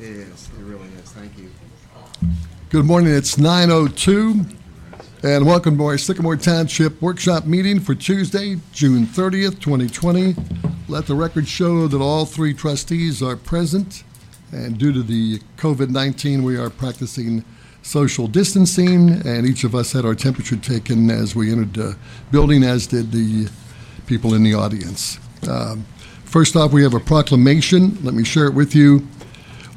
It is, it really is. Thank you. Good morning, it's 9:02, and welcome to our Sycamore Township Workshop Meeting for Tuesday, June 30th, 2020. Let the record show that all three trustees are present, and due to the COVID-19, we are practicing social distancing, and each of us had our temperature taken as we entered the building, as did the people in the audience. Um, First off, we have a proclamation. Let me share it with you.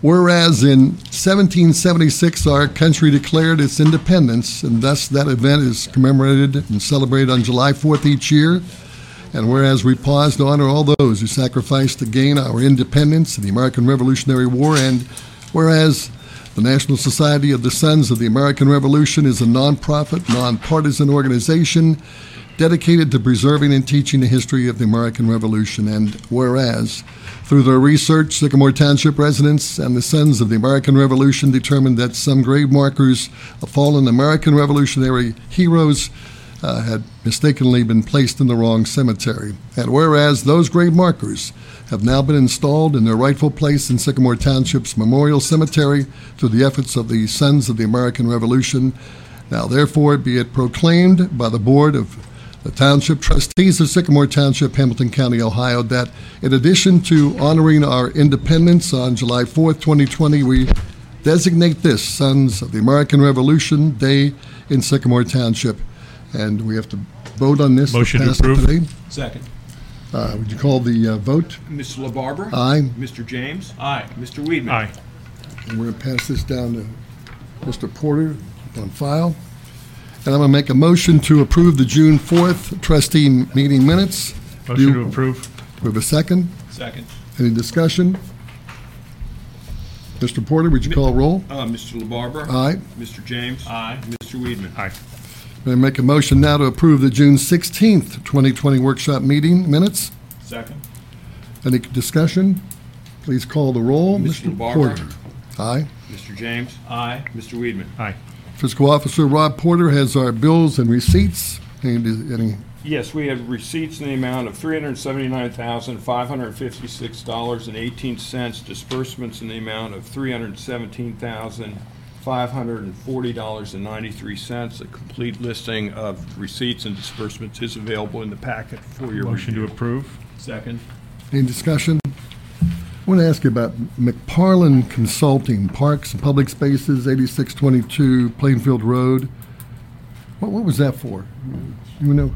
Whereas in 1776 our country declared its independence, and thus that event is commemorated and celebrated on July 4th each year. And whereas we pause to honor all those who sacrificed to gain our independence in the American Revolutionary War, and whereas the National Society of the Sons of the American Revolution is a nonprofit, nonpartisan organization dedicated to preserving and teaching the history of the American Revolution. And whereas, through their research, Sycamore Township residents and the Sons of the American Revolution determined that some grave markers of fallen American Revolutionary heroes uh, had mistakenly been placed in the wrong cemetery. And whereas those grave markers have now been installed in their rightful place in Sycamore Township's Memorial Cemetery through the efforts of the Sons of the American Revolution, now therefore be it proclaimed by the Board of the Township Trustees of Sycamore Township, Hamilton County, Ohio, that in addition to honoring our independence on July 4th, 2020, we designate this Sons of the American Revolution Day in Sycamore Township. And we have to vote on this. Motion to pass it approve. today. Second. Uh, Would you call the uh, vote? Mr. LaBarber? Aye. Mr. James? Aye. Mr. Weidman? Aye. And we're going to pass this down to Mr. Porter on file. And I'm going to make a motion to approve the June 4th trustee meeting minutes. Motion You- to approve. We have a second? Second. Any discussion? Mr. Porter, would you call roll? Uh, Mr. LaBarber? Aye. Mr. James? Aye. Mr. Weidman? Aye. May I make a motion now to approve the June 16th, 2020 workshop meeting minutes? Second. Any discussion? Please call the roll. Mr. Mr. Barber? Porter. Aye. Mr. James? Aye. Mr. Weidman? Aye. Fiscal Officer Rob Porter has our bills and receipts. Any, any, Yes, we have receipts in the amount of three hundred and seventy-nine thousand, five hundred and fifty-six dollars and eighteen cents. Disbursements in the amount of three hundred and seventeen thousand, five hundred and forty dollars and ninety-three cents. A complete listing of receipts and disbursements is available in the packet for your Motion to review. approve. Second. any discussion? I want to ask you about McParlin Consulting, Parks and Public Spaces, 8622 Plainfield Road. What, what was that for? You know?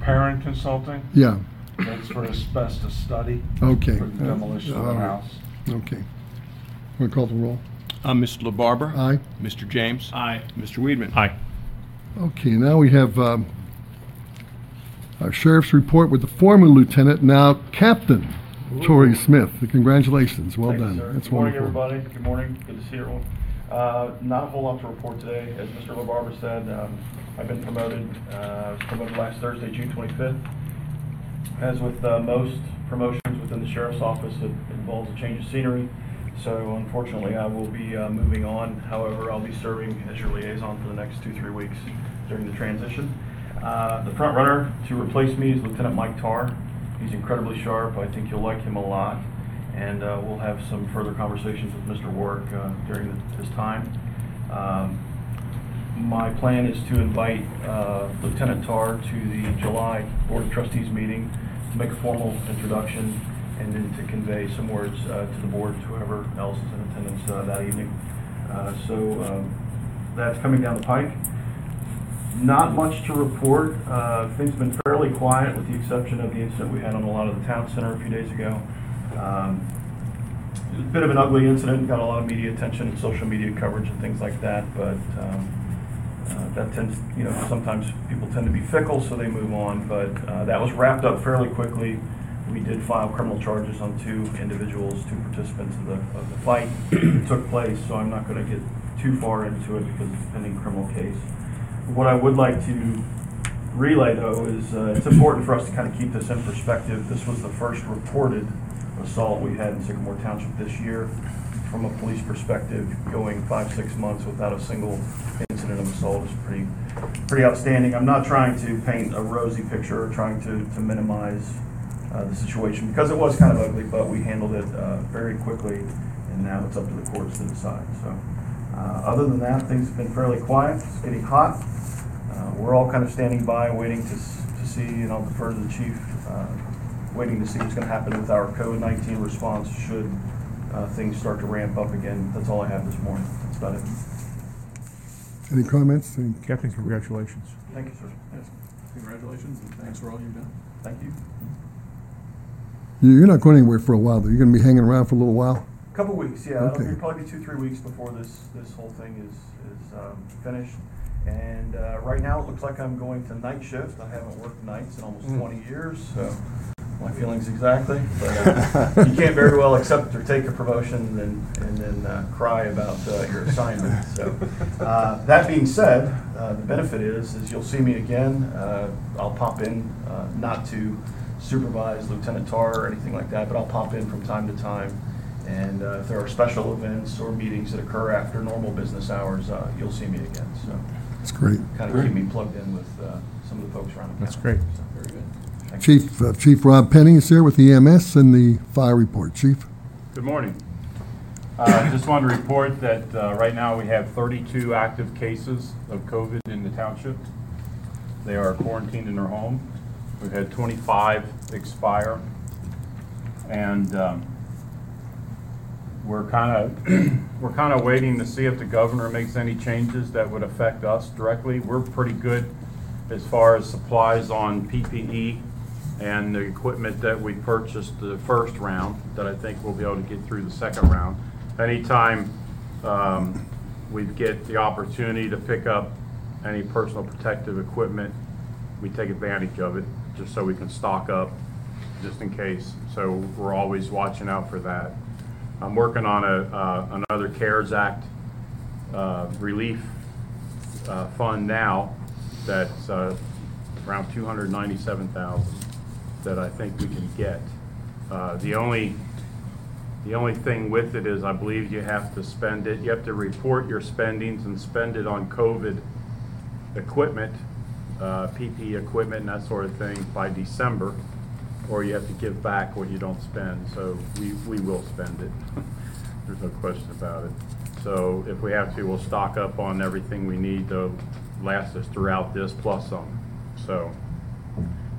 Parent Consulting, Yeah, that's for asbestos study okay. for the demolition of All the right. house. Okay. Want to call the roll? Uh, Mr. LaBarber? Aye. Mr. James? Aye. Mr. Weidman? Aye. Okay, now we have um, our sheriff's report with the former lieutenant, now Captain Torrey Smith. Congratulations, well Thank you, done. sir. That's Good morning, wonderful. everybody. Good morning. Good to see everyone. Uh, Not a whole lot to report today. As Mr. LaBarber said, um, I've been promoted, uh, I was promoted last Thursday, June 25th. As with uh, most promotions within the sheriff's office, it involves a change of scenery. So unfortunately, I will be uh, moving on. However, I'll be serving as your liaison for the next two, three weeks during the transition. Uh, The front runner to replace me is Lieutenant Mike Tarr. He's incredibly sharp. I think you'll like him a lot. And uh, we'll have some further conversations with Mr. Warwick uh, during this time. Um, My plan is to invite uh, Lieutenant Tarr to the July Board of Trustees meeting to make a formal introduction and then to convey some words uh, to the board, to whoever else is in attendance uh, that evening. Uh, So um, that's coming down the pike. Not much to report. Uh, Things have been fairly quiet with the exception of the incident we had on a lot of the town center a few days ago. Um, it was a bit of an ugly incident, got a lot of media attention, social media coverage and things like that, but um, uh, that tends, you know, sometimes people tend to be fickle, so they move on, but uh, that was wrapped up fairly quickly. We did file criminal charges on two individuals, two participants of the, of the fight that took place, so I'm not going to get too far into it because it's a pending criminal case. What I would like to relay, though, is uh, it's important for us to kind of keep this in perspective. This was the first reported assault we had in Sycamore Township this year. From a police perspective, going five, six months without a single incident of assault is pretty, pretty outstanding. I'm not trying to paint a rosy picture or trying to, to minimize uh, the situation because it was kind of ugly, but we handled it uh, very quickly and now it's up to the courts to decide, so. Uh, other than that, things have been fairly quiet, it's getting hot. Uh, we're all kind of standing by, waiting to, to see, and I'll defer to the chief, uh, waiting to see what's gonna happen with our COVID-19 response should, uh, things start to ramp up again. That's all I have this morning. That's about it. Any comments? Any- Captain, congratulations. Thank you, sir. Yes. Congratulations and thanks for all you've done. Thank you. you- You're not going anywhere for a while, though. You're going to be hanging around for a little while? Couple weeks, yeah. It'll be probably be two, three weeks before this, this whole thing is, is um, finished. And uh, right now, it looks like I'm going to night shift. I haven't worked nights in almost Mm. 20 years, so my feelings exactly. But uh, you can't very well accept or take a promotion and then, and then uh, cry about uh, your assignment. So uh, that being said, uh, the benefit is, is you'll see me again. Uh, I'll pop in, uh, not to supervise Lieutenant Tarr or anything like that, but I'll pop in from time to time. And uh, if there are special events or meetings that occur after normal business hours, uh, you'll see me again. So That's great. kind of keep me plugged in with uh, some of the folks around the That's county. great. So, Very good. thank you. Chief, uh, Chief Rob Penny is here with EMS and the fire report. Chief? Good morning. Uh, Just wanted to report that uh, right now we have 32 active cases of COVID in the township. They are quarantined in their home. We've had 25 expire. And um, we're kind of, we're kind of waiting to see if the governor makes any changes that would affect us directly. We're pretty good as far as supplies on PPE and the equipment that we purchased the first round, that I think we'll be able to get through the second round. Anytime um, we get the opportunity to pick up any personal protective equipment, we take advantage of it, just so we can stock up, just in case. So we're always watching out for that. I'm working on a, uh, another CARES Act uh, relief uh, fund now that's uh, around 297,000 that I think we can get. Uh, The only, the only thing with it is I believe you have to spend it, you have to report your spendings and spend it on COVID equipment, uh, PPE equipment and that sort of thing by December, or you have to give back what you don't spend. So we, we will spend it. There's no question about it. So if we have to, we'll stock up on everything we need to last us throughout this plus some. So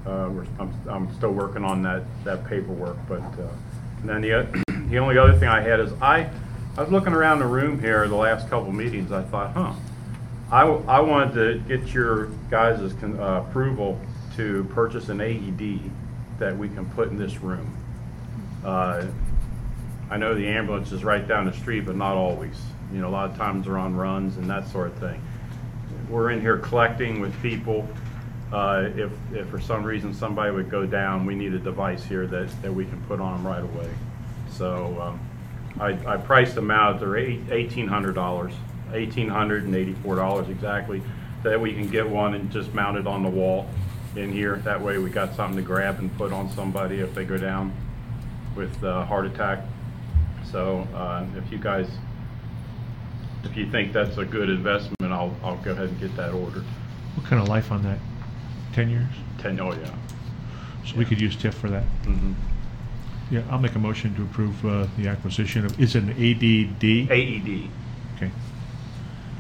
uh, we're, I'm, I'm still working on that, that paperwork, but, uh, and then the, the only other thing I had is I, I was looking around the room here the last couple meetings, I thought, huh, I wanted to get your guys' con- uh, approval to purchase an AED that we can put in this room. Uh, I know the ambulance is right down the street, but not always. You know, a lot of times they're on runs and that sort of thing. We're in here collecting with people. Uh, If, if for some reason somebody would go down, we need a device here that, that we can put on them right away. So um, I, I priced them out, they're eight- $1,800, $1,884 exactly, that we can get one and just mount it on the wall in here. That way we got something to grab and put on somebody if they go down with a heart attack. So uh, if you guys, if you think that's a good investment, I'll, I'll go ahead and get that ordered. What kind of life on that? Ten years? Ten, oh yeah. So we could use TIF for that. Mhm. Yeah, I'll make a motion to approve uh, the acquisition of, is it an ADD? AED, Okay.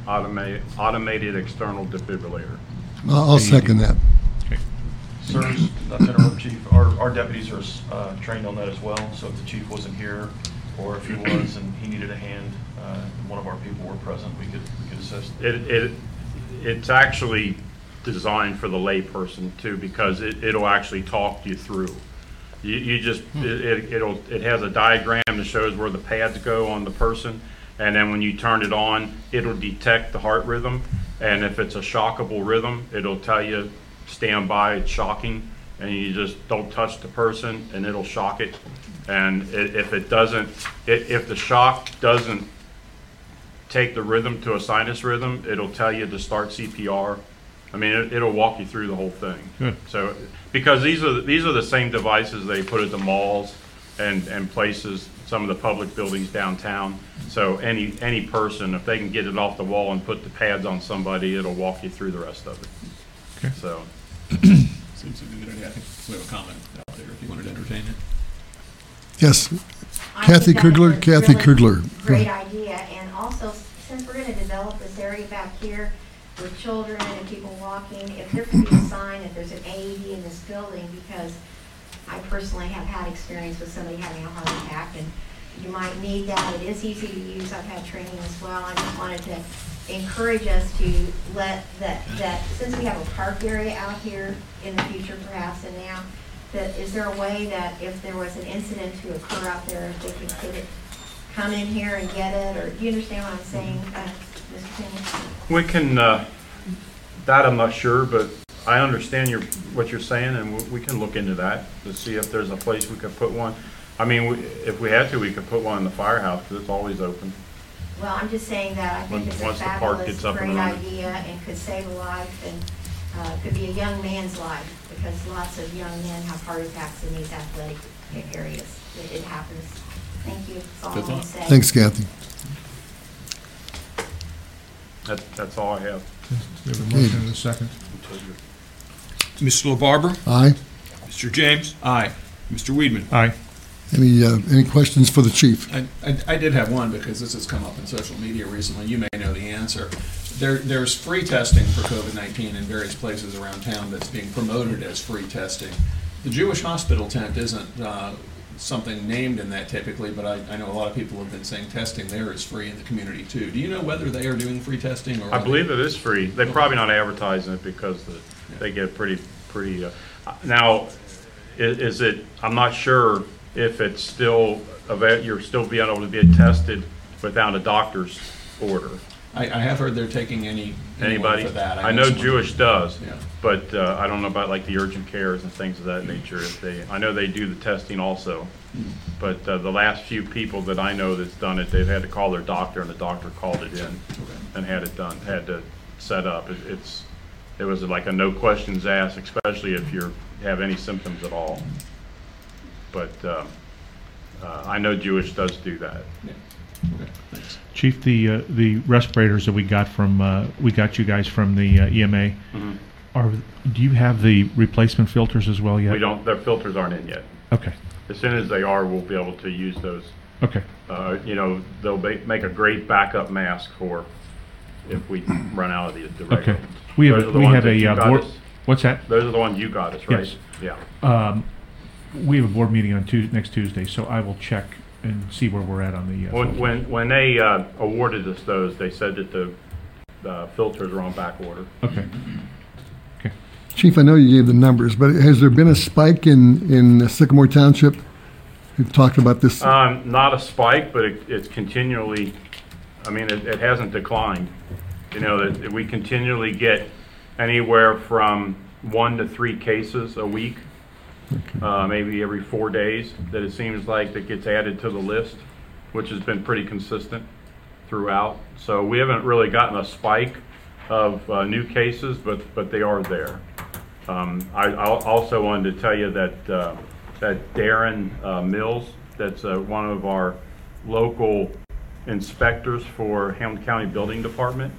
automated, automated external defibrillator. I'll I'll second that. Sirs, not to Chief, our, our deputies are uh, trained on that as well, so if the chief wasn't here, or if he was and he needed a hand, uh, and one of our people were present, we could, we could assist. It, it, it's actually designed for the layperson too, because it, it'll actually talk you through. You, you just, it, it- it'll, it has a diagram that shows where the pads go on the person, and then when you turn it on, it'll detect the heart rhythm, and if it's a shockable rhythm, it'll tell you, stand by, it's shocking, and you just don't touch the person, and it'll shock it. And i- if it doesn't, i- if the shock doesn't take the rhythm to a sinus rhythm, it'll tell you to start CPR. I mean, it, it'll walk you through the whole thing. Good. So, because these are, these are the same devices they put at the malls and, and places, some of the public buildings downtown. So any, any person, if they can get it off the wall and put the pads on somebody, it'll walk you through the rest of it. Okay. So, Seems like a good idea. I think we have a comment out there if you wanted to entertain it. Yes, I Kathy think that is Kugler, a Kathy really Kugler. Great idea, and also, since we're gonna develop this area back here with children and people walking, if there could be a sign, that there's an AED in this building, because I personally have had experience with somebody having a heart attack, and you might need that, it is easy to use, I've had training as well, I just wanted to encourage us to let, that, that, since we have a park area out here in the future perhaps and now, that, is there a way that if there was an incident to occur out there, if they could get it, come in here and get it, or, do you understand what I'm saying, uh, Mr. We can, uh, that I'm not sure, but I understand your, what you're saying, and we- we can look into that to see if there's a place we could put one. I mean, we- if we had to, we could put one in the firehouse, because it's always open. Well, I'm just saying that I think Once- it's a once the park fabulous, gets up and great running. idea and could save a life and, uh, could be a young man's life because lots of young men have heart attacks in these athletic a- areas. It, it happens. Thank you. That's all I Good want to thought. say. Thanks, Kathy. That, that's all I have. We have a motion and a second. Mr. LaBarber? Aye. Mr. James? Aye. Mr. Weidman? Aye. Any, uh, any questions for the chief? I, I, I did have one because this has come up in social media recently. You may know the answer. There, there's free testing for COVID-19 in various places around town that's being promoted as free testing. The Jewish hospital tent isn't uh, something named in that typically, but I, I know a lot of people have been saying testing there is free in the community too. Do you know whether they are doing free testing or? I are they- believe it is free. They're probably not advertising it because the- they get pretty, pretty, uh, now, i- is it, I'm not sure if it's still, ava- you're still being able to be tested without a doctor's order. I, I have heard they're taking any, anyone Anybody? for that. I know someone- Jewish does, Yeah. but uh, I don't know about like the urgent cares and things of that nature. If they, I know they do the testing also, but uh, the last few people that I know that's done it, they've had to call their doctor and the doctor called it in and had it done, had to set up. It- It's, it was like a no questions asked, especially if you have any symptoms at all. But uh, uh, I know Jewish does do that. Yeah. Okay, thanks. Chief, the, uh, the respirators that we got from, uh, we got you guys from the uh, EMA, are, do you have the replacement filters as well yet? We don't, their filters aren't in yet. Okay, As soon as they are, we'll be able to use those okay. uh, you know, they'll ba- make a great backup mask for if we run out of the, the regular Okay. ones. We Those have, the we ones have that a, you uh, got board, us- what's that? Those are the ones you got us, right? Yes. Yeah. Um, we have a board meeting on Tuesday, next Tuesday, so I will check and see where we're at on the. uh, When, when, when they uh, awarded us those, they said that the uh, filters are on back order. Okay, Chief, I know you gave the numbers, but has there been a spike in, in Sycamore Township? You've talked about this. Um, not a spike, but it, it's continually, I mean, it, it hasn't declined. You know, that we continually get anywhere from one to three cases a week, uh, maybe every four days, that it seems like that gets added to the list, which has been pretty consistent throughout. So we haven't really gotten a spike of, uh, new cases, but, but they are there. Um, I, I also wanted to tell you that, uh, that Darren uh, Mills, that's uh, one of our local inspectors for Hamilton County Building Department,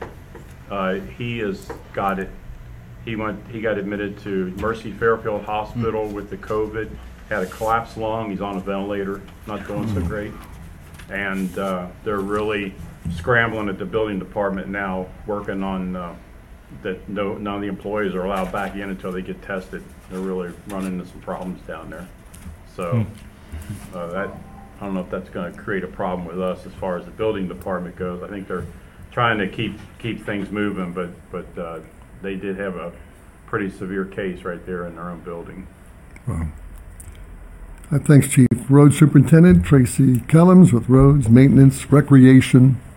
uh, he has got it. He went, he got admitted to Mercy Fairfield Hospital with the COVID, had a collapsed lung, he's on a ventilator, not doing so great. And uh, they're really scrambling at the building department now, working on uh, that no, none of the employees are allowed back in until they get tested. They're really running into some problems down there. So uh, that, I don't know if that's going to create a problem with us as far as the building department goes. I think they're trying to keep, keep things moving, but, but uh, they did have a pretty severe case right there in their own building. Uh, Thanks, Chief. Road Superintendent Tracy Kellums with Roads, Maintenance, Recreation.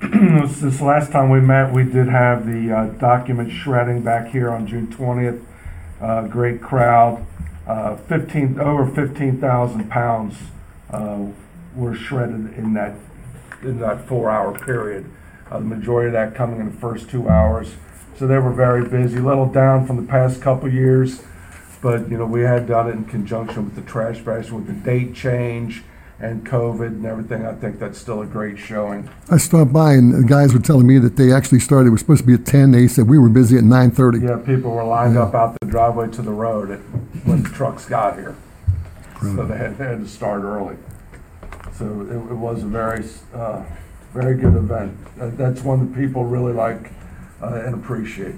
This this last time we met, we did have the uh, document shredding back here on June 20th. Uh, Great crowd. Uh, 15, over 15,000 pounds uh, were shredded in that, in that four-hour period. Uh, The majority of that coming in the first two hours. So they were very busy, a little down from the past couple years. But, you know, we had done it in conjunction with the trash bash, with the date change and COVID and everything. I think that's still a great showing. I stopped by and the guys were telling me that they actually started, it was supposed to be at 10. They said we were busy at 9:30. Yeah, people were lined up out the driveway to the road at- when the trucks got here. So they had, they had to start early. So it, it was a very, uh, very good event. That- That's one that people really like uh, and appreciate.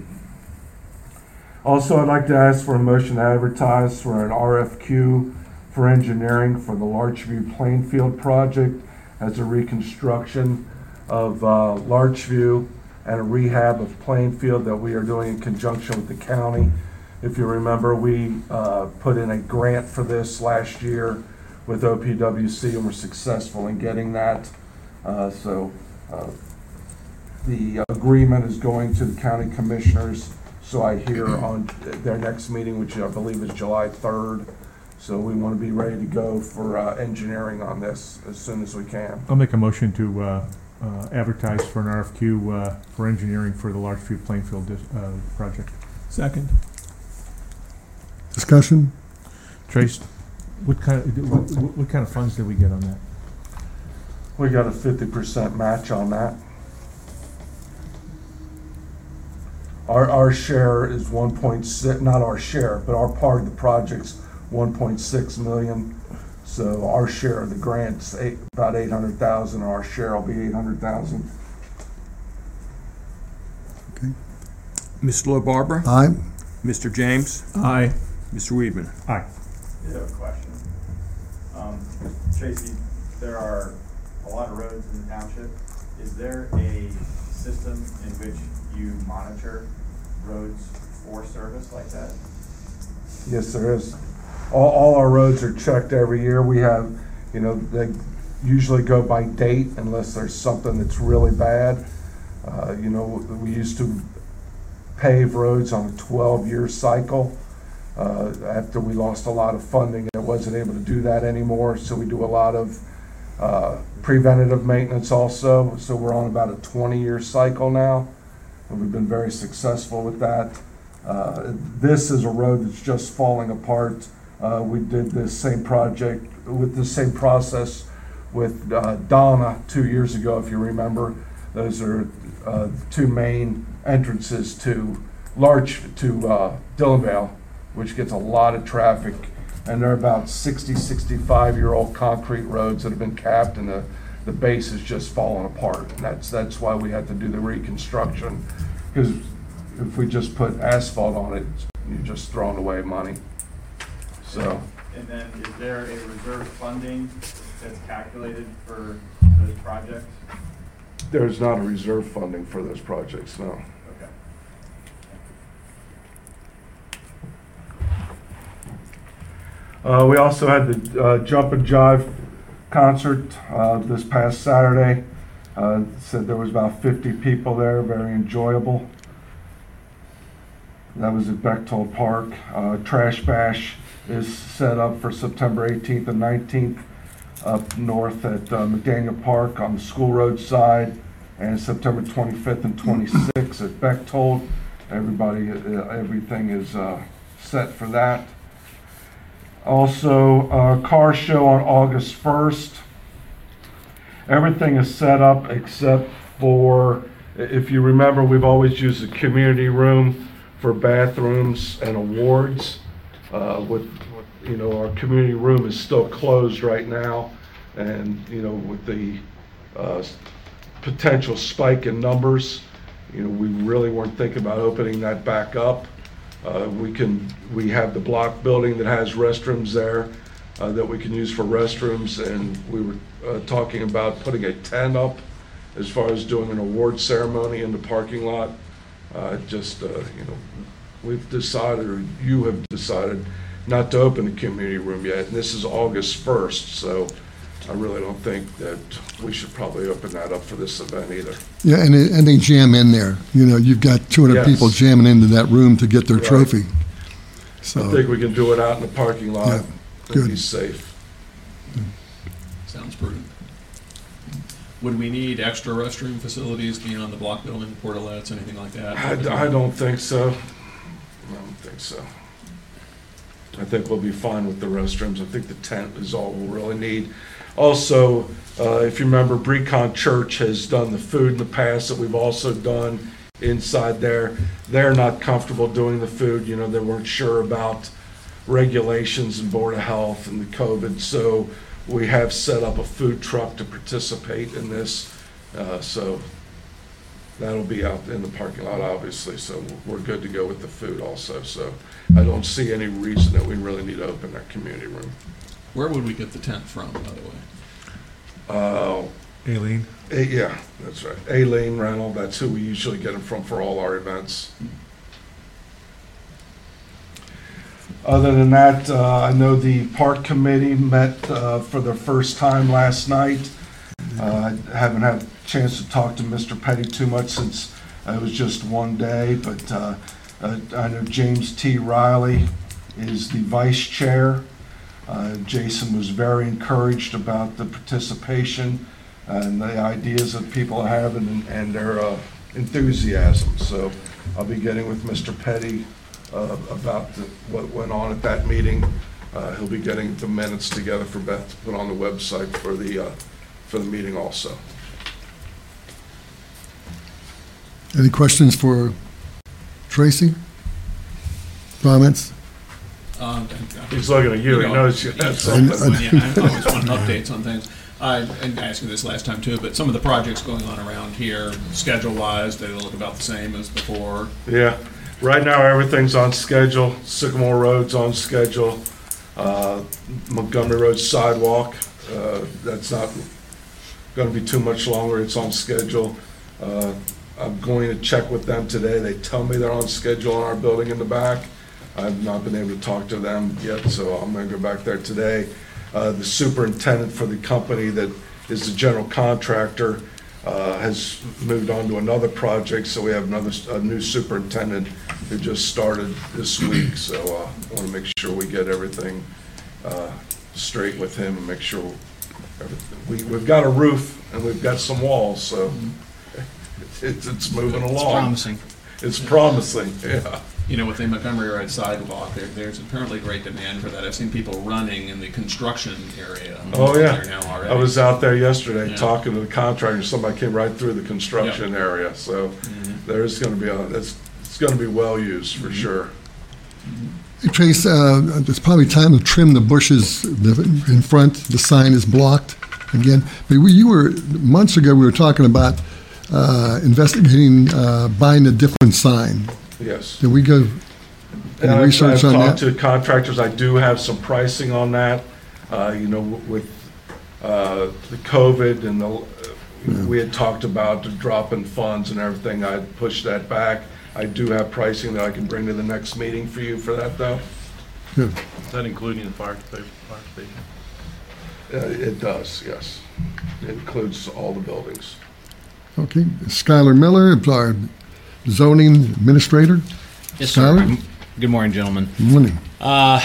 Also, I'd like to ask for a motion to advertise for an RFQ for engineering for the Larchview Plainfield project as a reconstruction of uh, Larchview and a rehab of Plainfield that we are doing in conjunction with the county. If you remember, we uh, put in a grant for this last year with OPWC and were successful in getting that. Uh, So uh, the agreement is going to the county commissioners, so I hear on their next meeting, which I believe is July 3rd. So we want to be ready to go for uh, engineering on this as soon as we can. I'll make a motion to uh, uh, advertise for an RFQ uh, for engineering for the Larchview Plainfield dis- uh, project. Second. Discussion? Trace, what kind of, what, what- what kind of funds did we get on that? We got a 50% match on that. Our, our share is 1.6, not our share, but our part of the project's 1.6 million. So our share of the grant's eight, about 800,000, our share will be 800,000. okay. Mr. LaBarbera? Aye. Mr. James? Aye. Mr. Weidman? Aye. I have a question. Um, Tracy, there are a lot of roads in the township. Is there a system in which you monitor roads for service like that? Yes, there is. All, all our roads are checked every year. We have, you know, they usually go by date unless there's something that's really bad. Uh, you know, we used to pave roads on a twelve-year cycle. Uh, after we lost a lot of funding, it wasn't able to do that anymore, so we do a lot of, uh, preventative maintenance also. So we're on about a twenty-year cycle now, and we've been very successful with that. Uh, This is a road that's just falling apart. Uh, We did this same project with the same process with uh, Donna two years ago, if you remember. Those are uh, two main entrances to Larch, to uh, Dillonvale, which gets a lot of traffic. And they're about 60, 65-year-old concrete roads that have been capped and the, the base is just falling apart. And that's, that's why we had to do the reconstruction. Because if we just put asphalt on it, you're just throwing away money. So, And then is there a reserve funding that's calculated for those projects? there's not a reserve funding for those projects, no. Okay. Uh, we also had the uh, Jump and Jive concert uh, this past Saturday. Uh, said there was about 50 people there, very enjoyable. That was at Bechtold Park. Uh, Trash Bash is set up for September 18th and 19th up north at uh, McDaniel Park on the School Road side, and September 25th and 26th at Bechtold. Everybody, uh, everything is uh, set for that. Also, a car show on August 1st. Everything is set up except for, if you remember, we've always used the community room for bathrooms and awards. Uh, With, you know, our community room is still closed right now, and, you know, with the uh, potential spike in numbers, you know, we really weren't thinking about opening that back up. Uh, We can, we have the block building that has restrooms there uh, that we can use for restrooms, and we were uh, talking about putting a tent up as far as doing an award ceremony in the parking lot. Uh, Just, uh, you know, we've decided, or you have decided, not to open the community room yet, and this is August 1st, so I really don't think that we should probably open that up for this event either. Yeah, and, it- and they jam in there. You know, you've got 200 Yes. people jamming into that room to get their Right. trophy. I So, think we can do it out in the parking lot, Yeah, and be good. safe. Sounds prudent. Would we need extra restroom facilities beyond the block building, portalets, anything like that? I, I don't think so. I don't think so. I think we'll be fine with the restrooms. I think the tent is all we'll really need. Also, uh, if you remember, Brecon Church has done the food in the past that we've also done inside there. They're not comfortable doing the food, you know, they weren't sure about regulations and Board of Health and the COVID. So we have set up a food truck to participate in this. Uh, So that'll be out in the parking lot, obviously, so we're good to go with the food also. So I don't see any reason that we really need to open our community room. Where would we get the tent from, by the way? Uh, Aileen? Eh, Yeah, that's right. Aileen Rental, that's who we usually get them from for all our events. Other than that, uh, I know the park committee met uh, for the first time last night. Uh, I haven't had a chance to talk to Mr. Petty too much since it was just one day, but uh, uh, I know James T. Riley is the vice chair. Uh, Jason was very encouraged about the participation and the ideas that people having and- and their uh, enthusiasm. So I'll be getting with Mr. Petty uh, about the- what went on at that meeting. Uh, He'll be getting the minutes together for Beth to put on the website for the, uh, for the meeting also. Any questions for Tracy? Comments? Um, He's looking at you, he know, knows you have something. Yeah, I always want updates on things. I, and I asked you this last time too, but some of the projects going on around here, schedule-wise, they look about the same as before. Yeah, right now, everything's on schedule. Sycamore Road's on schedule. Uh, Montgomery Road sidewalk, uh, that's not gonna be too much longer, it's on schedule. Uh, I'm going to check with them today, they tell me they're on schedule on our building in the back. I've not been able to talk to them yet, so I'm gonna go back there today. Uh, The superintendent for the company that is the general contractor uh, has moved on to another project, so we have another, a new superintendent who just started this week, so uh, I want to make sure we get everything uh, straight with him and make sure, everything- we, we've got a roof and we've got some walls, so it's, it's moving along. It's promising. It's promising, yeah. You know, with the Montgomery Road sidewalk, there, there's apparently great demand for that. I've seen people running in the construction area. Oh, yeah. There now I was out there yesterday Yeah. talking to the contractor, somebody came right through the construction area, so Mhm. there's gonna be, a it's, it's gonna be well used for sure. Hey, Trace, uh, it's probably time to trim the bushes in front. The sign is blocked again. But we- you were, months ago, we were talking about uh, investigating uh, buying a different sign. Yes. Did we go, And I've- research on I've talked that? to contractors, I do have some pricing on that. Uh, You know, with uh, the COVID and the, we had talked about the drop in funds and everything, I pushed that back. I do have pricing that I can bring to the next meeting for you for that, though. Good. Is that including the fire sta- fire station? Uh, It does, yes. It includes all the buildings. Okay, Skylar Miller, our zoning administrator. Yes, sir. Good morning, gentlemen. Morning. Uh,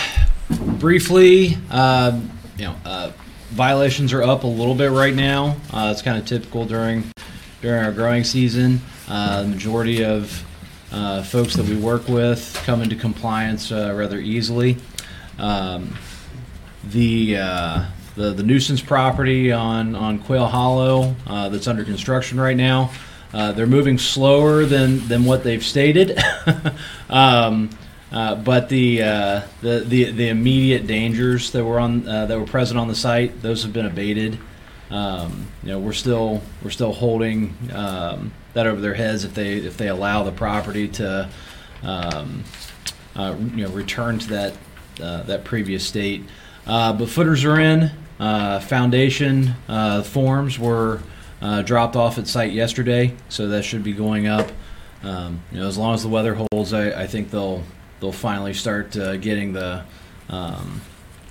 briefly, uh, you know, uh, violations are up a little bit right now. Uh, it's kind of typical during during our growing season. Uh, the majority of uh, folks that we work with come into compliance uh, rather easily. Um, the, uh, the the nuisance property on on Quail Hollow uh, that's under construction right now. Uh, they're moving slower than than what they've stated. um, uh, but the, uh, the the the immediate dangers that were on uh, that were present on the site, those have been abated. Um, you know, we're still we're still holding um, that over their heads if they if they allow the property to um, uh, you know return to that uh, that previous state. Uh, but footers are in. Uh, foundation forms were uh, dropped off at site yesterday, so that should be going up. Um, you know, as long as the weather holds, I, I think they'll they'll finally start uh, getting the um,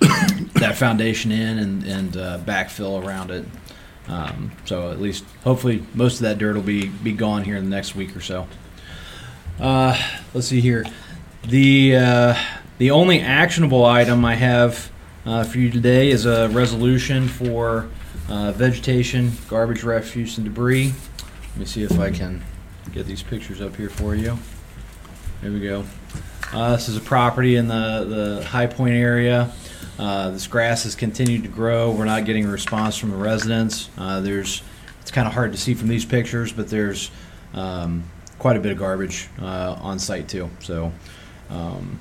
that foundation in and and uh, backfill around it. Um, so at least, hopefully, most of that dirt will be be gone here in the next week or so. Uh, let's see here. The uh, the only actionable item I have uh, for you today is a resolution for uh, vegetation, garbage, refuse, and debris. Let me see if I can get these pictures up here for you. There we go. Uh, this is a property in the, the High Point area. Uh, this grass has continued to grow. We're not getting a response from the residents. Uh, there's, it's kind of hard to see from these pictures, but there's um, quite a bit of garbage uh, on site too. So um,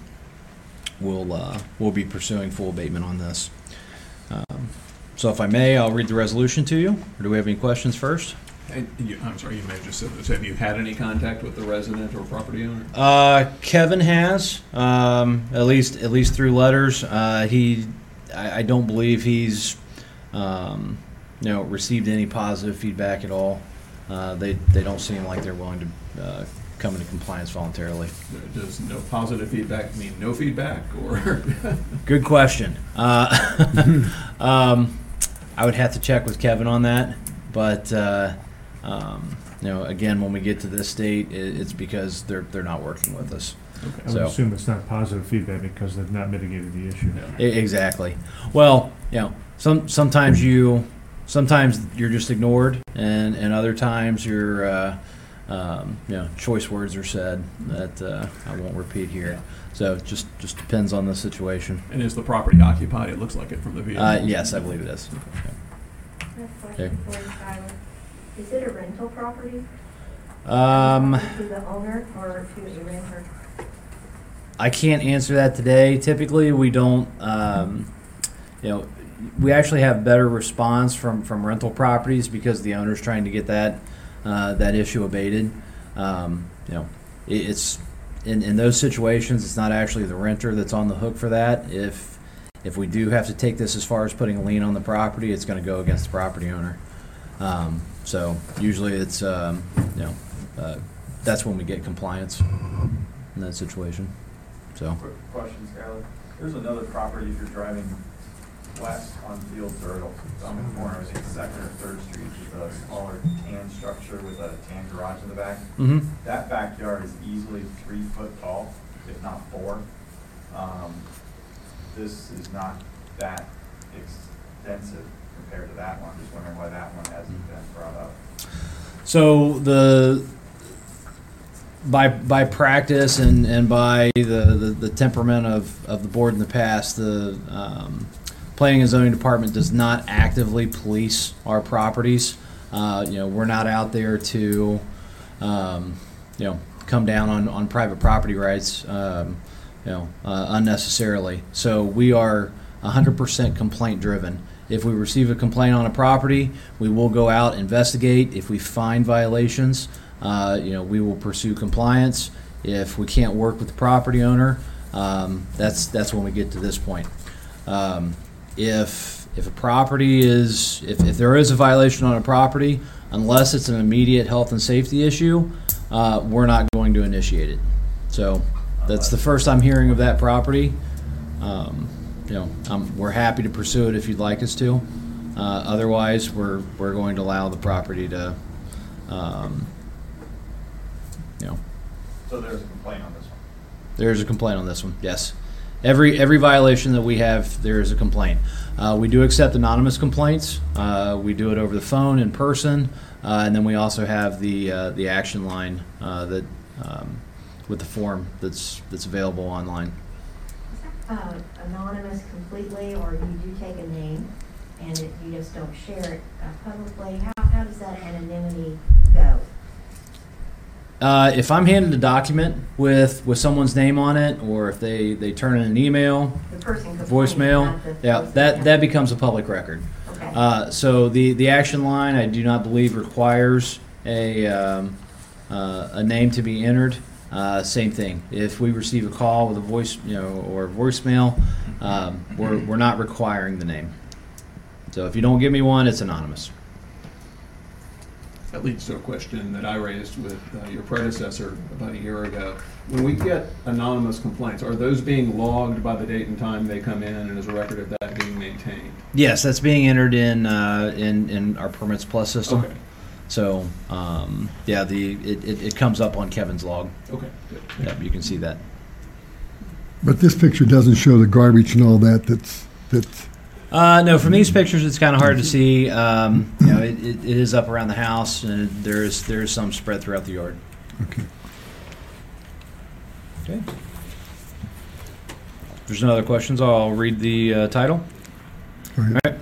we'll uh, we'll be pursuing full abatement on this. Um, so, if I may, I'll read the resolution to you. Or do we have any questions first? And you, I'm sorry, you may have just said this. Have you had any contact with the resident or property owner? Uh, Kevin has, um, at least at least through letters. Uh, he, I, I don't believe he's, um, you know, received any positive feedback at all. Uh, they they don't seem like they're willing to uh, come into compliance voluntarily. Does no positive feedback mean no feedback, or? Good question. Uh, um, I would have to check with Kevin on that, but uh, um, you know, again, when we get to this state, it, it's because they're they're not working with us. I would So- assume it's not positive feedback because they've not mitigated the issue. Exactly. Well, you know, some sometimes you sometimes you're just ignored, and and other times you're uh, um, you know choice words are said that uh, I won't repeat here. So it just just depends on the situation. And is the property occupied? It looks like it from the view. Uh, yes, I believe it is. I have a question for you, Skylar. Is it a rental property? Um, To the owner or to the renter? I can't answer that today. Typically, we don't. Um, you know, we actually have better response from from rental properties because the owner's trying to get that uh, that issue abated. Um, you know, it, it's in in those situations, it's not actually the renter that's on the hook for that. If if we do have to take this as far as putting a lien on the property, it's going to go against the property owner. Um, so usually, it's um, you know uh, that's when we get compliance in that situation. So. Quick question. There's another property if you're driving west on Fields Ertel. It's on the corner, I think Second or Third Street, with a smaller tan structure with a tan garage in the back. Mm-hmm. That backyard is easily three foot tall, if not four. Um, This is not that extensive compared to that one. Just wondering why that one hasn't been brought up. So the by by practice and, and by the, the, the temperament of, of the board in the past, the um, planning and zoning department does not actively police our properties. Uh, you know, we're not out there to um, you know come down on, on private property rights um, you know uh, unnecessarily. So we are 100% complaint driven. If we receive a complaint on a property, we will go out, investigate. If we find violations, uh, you know, we will pursue compliance. If we can't work with the property owner, um, that's that's when we get to this point. Um, if if a property is if, if there is a violation on a property, unless it's an immediate health and safety issue, uh, we're not going to initiate it. So that's the first I'm hearing of that property. Um, you know, um, we're happy to pursue it if you'd like us to. Uh, otherwise, we're we're going to allow the property to, um, you know, So there's a complaint on this one. there's a complaint on this one. Yes, every every violation that we have, there is a complaint. Uh, we do accept anonymous complaints. Uh, we do it over the phone, in person, uh, and then we also have the uh, the action line uh, that um, with the form that's that's available online. Uh, anonymous completely, or you do take a name and it- you just don't share it publicly? How, how does that anonymity go? Uh, if I'm handed a document with with someone's name on it, or if they they turn in an email, The person complaining, voicemail, not the yeah, person that that becomes a public record. Okay. Uh, so the the action line, I do not believe requires a um, uh, a name to be entered. Uh, same thing. If we receive a call with a voice, you know, or voicemail, um, we're we're not requiring the name. So if you don't give me one, it's anonymous. That leads to a question that I raised with uh, your predecessor about a year ago. When we get anonymous complaints, are those being logged by the date and time they come in, and is a record of that being maintained? Yes, that's being entered in uh, in in our permits plus system. Okay. So um, yeah, the it, it, it comes up on Kevin's log. Okay, good. Yep, you can see that. But this picture doesn't show the garbage and all that that's, that's, Uh, no, from these pictures, it's kind of hard to see. Um, you know, it, it, it is up around the house, and there's there's some spread throughout the yard. okay. Okay. If there's no other questions, I'll read the uh, title. Go ahead. All right.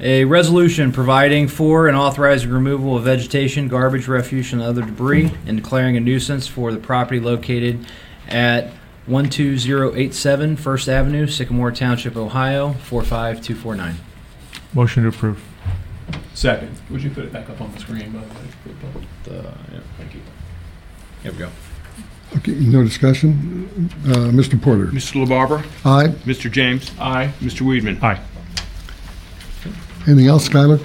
A resolution providing for and authorizing removal of vegetation, garbage, refuse, and other debris, and declaring a nuisance for the property located at 12087 First Avenue, Sycamore Township, Ohio 45249. Motion to approve. Second. Would you put it back up on the screen, by the way? The, yeah, Thank you. here we go. Okay, no discussion. Uh, Mr. Porter? Mr. LaBarber? Aye. Mr. James? Aye. Mr. Weidman? Aye. Anything else, Skylar?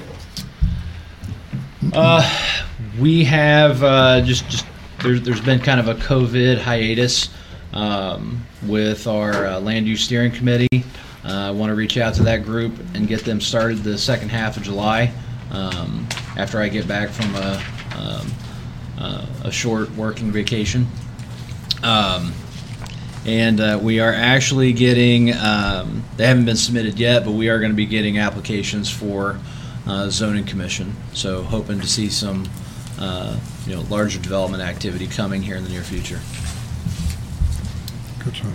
We have uh, just just there's there's been kind of a COVID hiatus um, with our uh, land use steering committee. Uh, I want to reach out to that group and get them started the second half of July um, after I get back from a um, uh, a short working vacation. Um, and uh, we are actually getting um, they haven't been submitted yet but we are going to be getting applications for uh, zoning commission so hoping to see some uh, you know larger development activity coming here in the near future Good sir.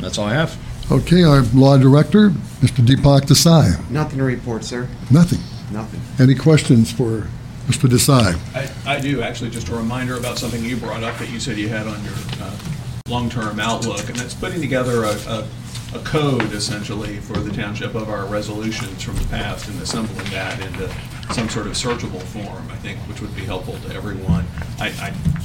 that's all i have Okay, our law director, Mr. Deepak Desai. Nothing to report, sir. Nothing. Nothing. Any questions for Mr. Desai? I, I do, actually, just a reminder about something you brought up that you said you had on your uh, long-term outlook, and that's putting together a, a, a code essentially for the township of our resolutions from the past and assembling that into some sort of searchable form, I think, which would be helpful to everyone. I, I,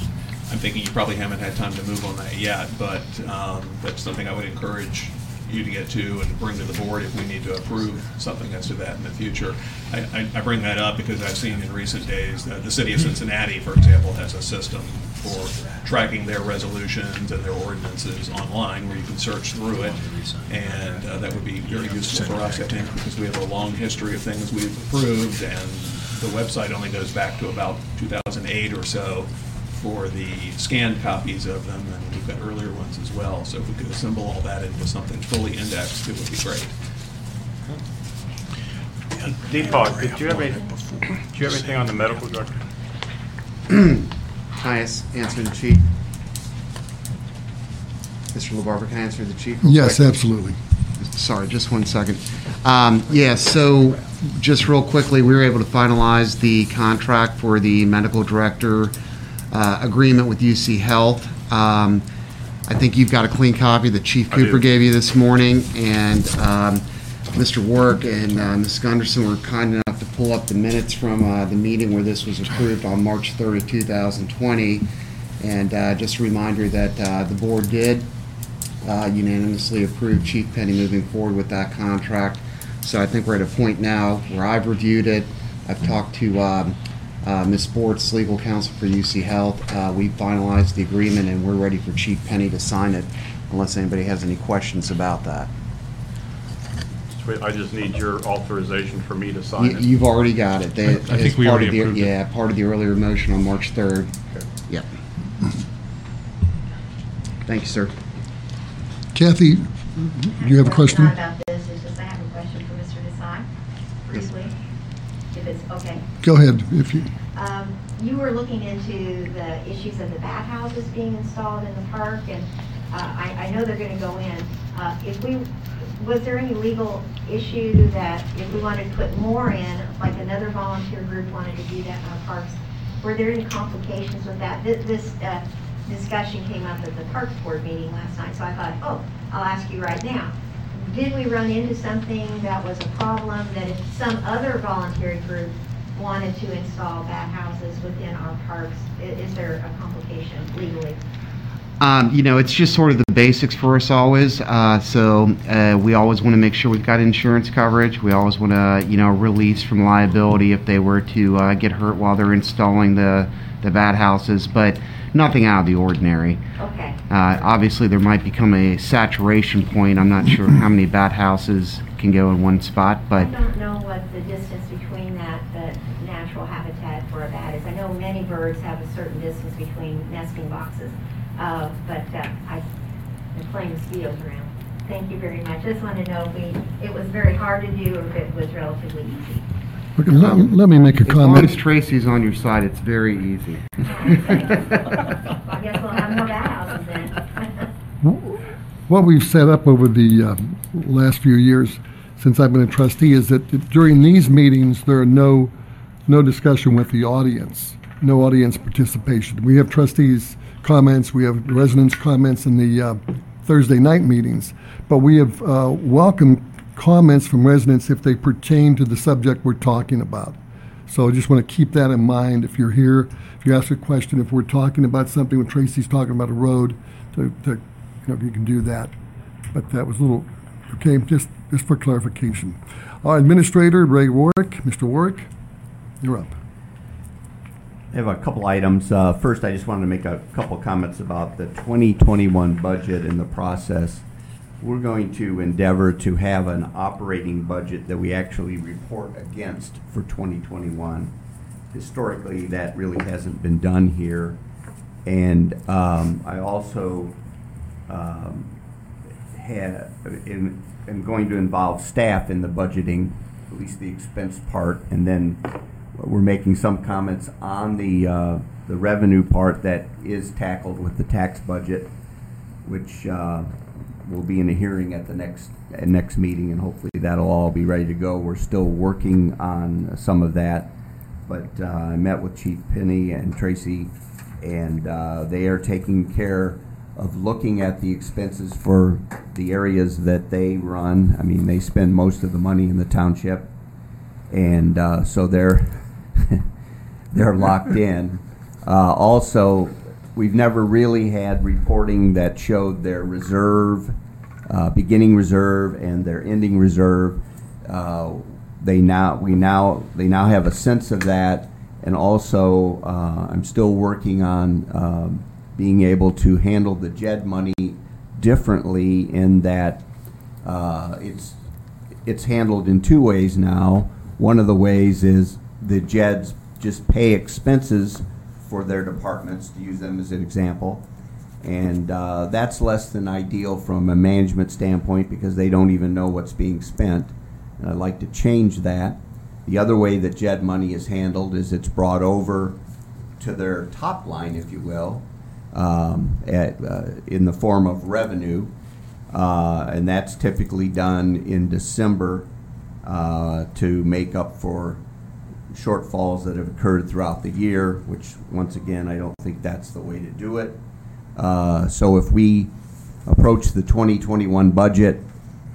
I'm thinking you probably haven't had time to move on that yet, but um, that's something I would encourage you to get to and bring to the board if we need to approve something as to that in the future. I, I, I bring that up because I've seen in recent days that the city of Cincinnati, for example, has a system for tracking their resolutions and their ordinances online where you can search through it. And uh, that would be very useful for us, I think, because we have a long history of things we've approved and the website only goes back to about 2008 or so for the scanned copies of them, and we've got earlier ones as well. So if we could assemble all that into something fully indexed, it would be great. Deepak, did you have any, do you have anything on the medical director? Can I ask- answer the chief? Mr. LaBarber, can I answer the chief? real Yes, quick? absolutely. Sorry, just one second. Um, Yeah, so just real quickly, we were able to finalize the contract for the medical director uh, agreement with UC Health. Um, I think you've got a clean copy that Chief I do. Cooper gave you this morning, and um, Mr. Work and uh, Ms. Gunderson were kind enough to pull up the minutes from uh, the meeting where this was approved on March 3rd of 2020. And uh, just a reminder that uh, the board did uh, unanimously approve Chief Penny moving forward with that contract. So I think we're at a point now where I've reviewed it. I've talked to um, uh, Ms. Sports, legal counsel for UC Health. Uh, We finalized the agreement, and we're ready for Chief Penny to sign it, unless anybody has any questions about that. Sweet, I just need your authorization for me to You- sign it. You've already got it. They- I think as we part already of the- approved it. Yeah, part of the earlier motion on March 3rd. Okay. Yep. Thank you, sir. Kathy, do you have a question? Not about this, it's just I have a question for Mr. Desai, briefly, if it's okay. Go ahead, if you, Um, You were looking into the issues of the bat houses being installed in the park, and uh, I I know they're going to go in. Uh, If we, was there any legal issue that if we wanted to put more in, like another volunteer group wanted to do that in our parks, were there any complications with that? Thi- This uh, discussion came up at the Parks Board meeting last night, so I thought, oh, I'll ask you right now. Did we run into something that was a problem, that if some other voluntary group wanted to install bat houses within our parks, is there a complication legally? Um, you know, it's just sort of the basics for us always. Uh, so uh, we always want to make sure we've got insurance coverage. We always want to, you know, release from liability if they were to uh, get hurt while they're installing the the bat houses, but nothing out of the ordinary. Okay. Uh, obviously, there might become a saturation point. I'm not sure how many bat houses can go in one spot, but I but don't know what the distance between that, the natural habitat for a bat is. I know many birds have a certain distance between nesting boxes, uh, but uh, I, plenty of mosquitoes around. Thank you very much. I just want to know if we, it was very hard to do or if it was relatively easy. Okay, let let me make a comment. as long as comment. Tracy's on your side, it's very easy. I guess we'll have more bat then. What we've set up over the um, last few years since I've been a trustee is that during these meetings, there are no, no discussion with the audience, no audience participation. We have trustees' comments, we have residents' comments in the, uh, Thursday night meetings. But we have uh, welcomed comments from residents if they pertain to the subject we're talking about. So I just want to keep that in mind if you're here, if you ask a question, if we're talking about something, when Tracy's talking about a road, to, to, you know, you can do that. But that was a little, okay, just, just for clarification. Our Administrator, Ray Warwick, Mr. Warwick, you're up. I have a couple items. Uh, First, I just wanted to make a couple comments about the 2021 budget and the process. We're going to endeavor to have an operating budget that we actually report against for 2021. Historically, that really hasn't been done here. And um, I also um, had, in, am going to involve staff in the budgeting, at least the expense part, and then we're making some comments on the, uh, the revenue part that is tackled with the tax budget, which, uh, will be in a hearing at the next, next meeting, and hopefully that'll all be ready to go. We're still working on some of that, but, uh, I met with Chief Penny and Tracy, and, uh, they are taking care of looking at the expenses for the areas that they run. I mean, they spend most of the money in the township, and uh, so they're they're locked in. Uh, also, we've never really had reporting that showed their reserve, uh, beginning reserve, and their ending reserve. Uh, they now we now they now have a sense of that, and also uh, I'm still working on um, being able to handle the JED money differently in that uh, it's it's handled in two ways now. One of the ways is the JEDs just pay expenses for their departments, to use them as an example. And uh, that's less than ideal from a management standpoint because they don't even know what's being spent. And I'd like to change that. The other way that JED money is handled is it's brought over to their top line, if you will, um, at, uh, in the form of revenue. Uh, and that's typically done in December uh, to make up for shortfalls that have occurred throughout the year, which, once again, I don't think that's the way to do it. Uh, so if we approach the 2021 budget,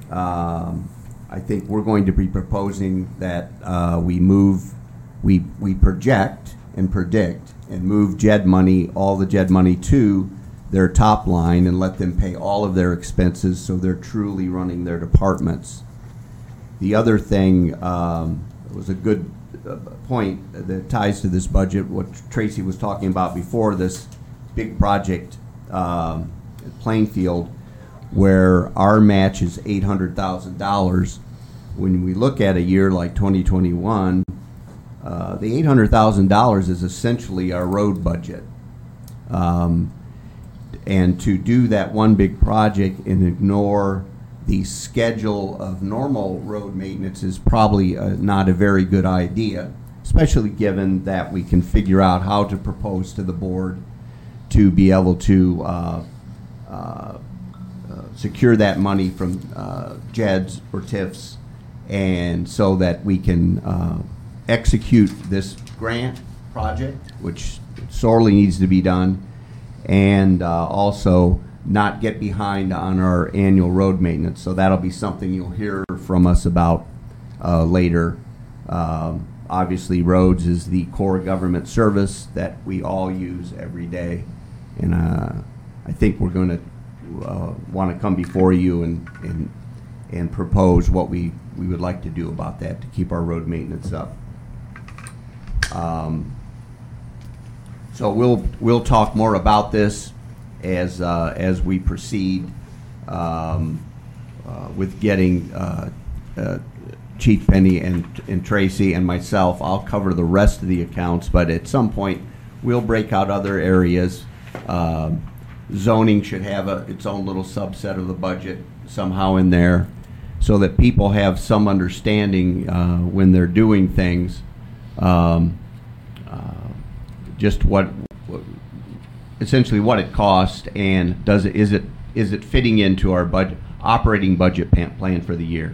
um, I think we're going to be proposing that uh, we move, we, we project and predict and move JED money, all the JED money to their top line and let them pay all of their expenses so they're truly running their departments. The other thing um, was a good point that ties to this budget, what Tracy was talking about before, this big project, um, Plainfield, where our match is eight hundred thousand dollars. When we look at a year like twenty twenty-one, uh, the eight hundred thousand dollars is essentially our road budget. Um, and to do that one big project and ignore the schedule of normal road maintenance is probably uh, not a very good idea, especially given that we can figure out how to propose to the board to be able to uh, uh, uh, secure that money from uh, JEDs or TIFs, and so that we can uh, execute this grant project, which sorely needs to be done, and also not get behind on our annual road maintenance. So that'll be something you'll hear from us about uh, later. Um, obviously, roads is the core government service that we all use every day, and uh, I think we're going to uh, want to come before you and, and and propose what we, we would like to do about that to keep our road maintenance up. Um, so we'll we'll talk more about this as uh, as we proceed um, uh, with getting uh, uh, Chief Penny and and Tracy and myself. I'll cover the rest of the accounts, but at some point we'll break out other areas. Um, zoning should have a, its own little subset of the budget somehow in there, so that people have some understanding uh, when they're doing things. Um, uh, just what, what essentially what it costs and does it is it is it fitting into our budget operating budget pan- plan for the year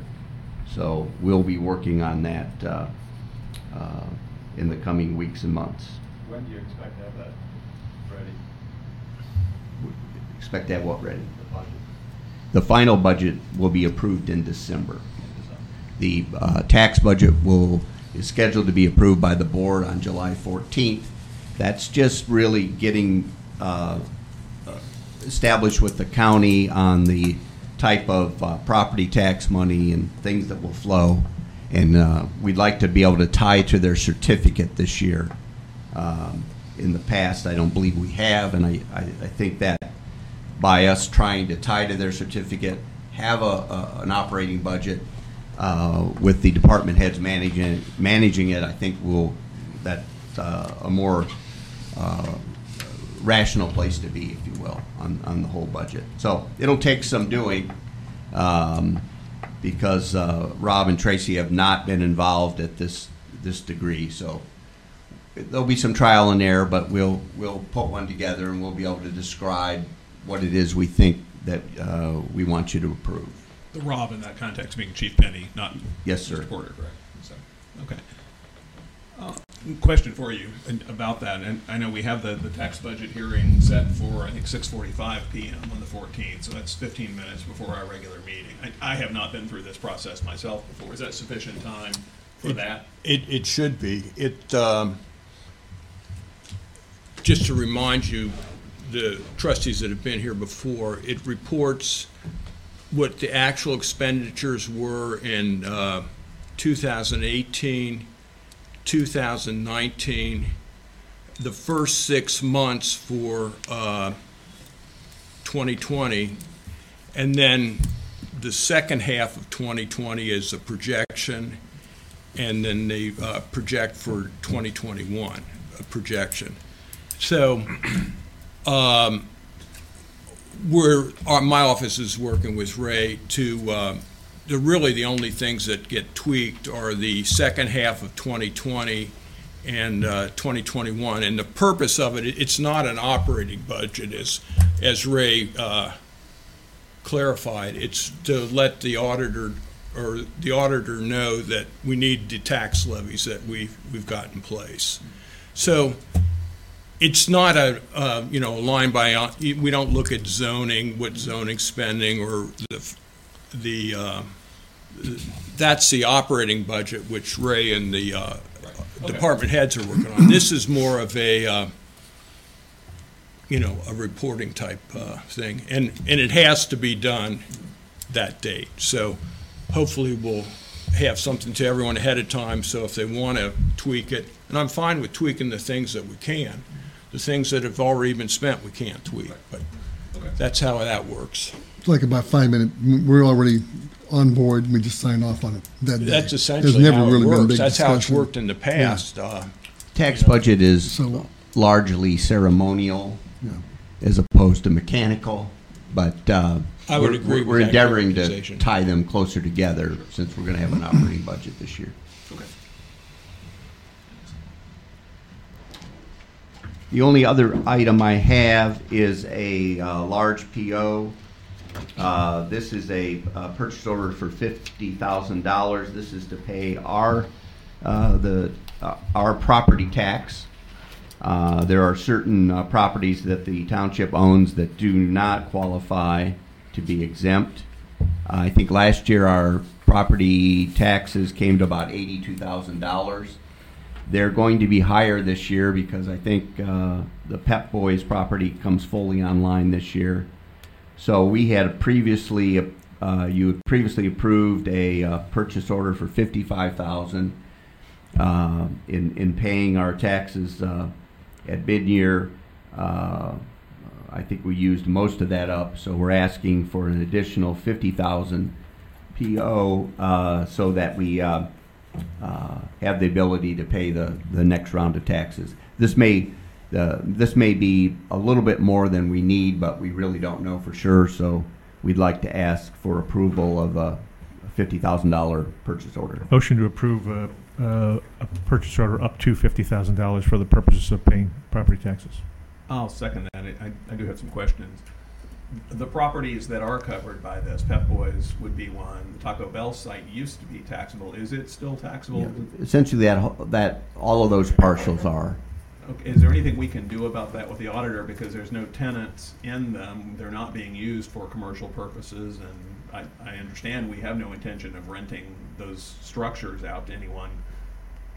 so we'll be working on that uh, uh, in the coming weeks and months When do you expect to have that ready, expect to have what ready the budget? the final budget will be approved in December. The uh, tax budget will, is scheduled to be approved by the board on July 14th. That's just really getting uh, established with the county on the type of uh, property tax money and things that will flow. And uh, we'd like to be able to tie to their certificate this year. Um, In the past, I don't believe we have, and I, I I think that by us trying to tie to their certificate, have a, a- an operating budget uh, with the department heads managing, managing it, I think will, that's uh, a more uh, rational place to be, if you will, on, on the whole budget. So it'll take some doing, um, because uh, Rob and Tracy have not been involved at this, this degree, so there'll be some trial and error, but we'll, we'll put one together and we'll be able to describe what it is we think that uh, we want you to approve. The Rob in that context being Chief Penny, not Yes, sir. Porter, correct? So, okay. Uh, Question for you about that, and I know we have the, the tax budget hearing set for, I think, six forty-five PM on the fourteenth, so that's fifteen minutes before our regular meeting. I, I have not been through this process myself before. Is that sufficient time for that? It, it should be. It, um, just to remind you, the trustees that have been here before, it reports what the actual expenditures were in, uh, 2018, 2019, the first six months for, uh, 2020, and then the second half of 2020 is a projection, and then they uh, project for 2021, a projection. So, um, we're, our, my office is working with Ray to, uh, the, really the only things that get tweaked are the second half of 2020 and uh, 2021. And the purpose of it, it's not an operating budget, as, as Ray uh, clarified. It's to let the auditor, or the auditor know that we need the tax levies that we've, we've got in place. So it's not a, uh, you know, line by, uh, we don't look at zoning, what zoning spending or the, the, uh, that's the operating budget, which Ray and the uh, Okay. department heads are working on. This is more of a, uh, you know, a reporting type uh, thing. And, and it has to be done that date. So hopefully we'll have something to everyone ahead of time, so if they want to tweak it, and I'm fine with tweaking the things that we can. The things that have already been spent, we can't tweak, but Okay. that's how that works. It's like about five minutes, we're already on board, we just sign off on it that day. That's There's essentially never how it really been a works. big That's how it's discussion. worked in the past. Uh, Tax budget is So- largely ceremonial Yeah. as opposed to mechanical, but uh, I would we're- agree with We're that endeavoring to characterization. tie them closer together since we're going to have an operating budget this year. Okay. The only other item I have is a uh, large PO. Uh, This is a uh, purchase order for $50,000. This is to pay our, uh, the, uh, our property tax. Uh, There are certain uh, properties that the township owns that do not qualify to be exempt. I think last year our property taxes came to about eighty-two thousand dollars. They're going to be higher this year because I think uh, the Pep Boys property comes fully online this year. So we had previously, uh, you had previously approved a uh, purchase order for fifty-five thousand uh, in in paying our taxes uh, at mid-year. Uh, I think we used most of that up, so we're asking for an additional fifty thousand PO uh, so that we uh, uh, have the ability to pay the, the next round of taxes. This may, uh, this may be a little bit more than we need, but we really don't know for sure, so we'd like to ask for approval of a $50,000 purchase order. Motion to approve uh, uh, a purchase order up to $50,000 for the purposes of paying property taxes. I'll second that. I, I do have some questions. The properties that are covered by this, Pep Boys would be one. The Taco Bell site used to be taxable. Is it still taxable? Essentially, that, ho- that, all of those parcels are. Okay, is there anything we can do about that with the auditor, because there's no tenants in them, they're not being used for commercial purposes, and I, I understand we have no intention of renting those structures out to anyone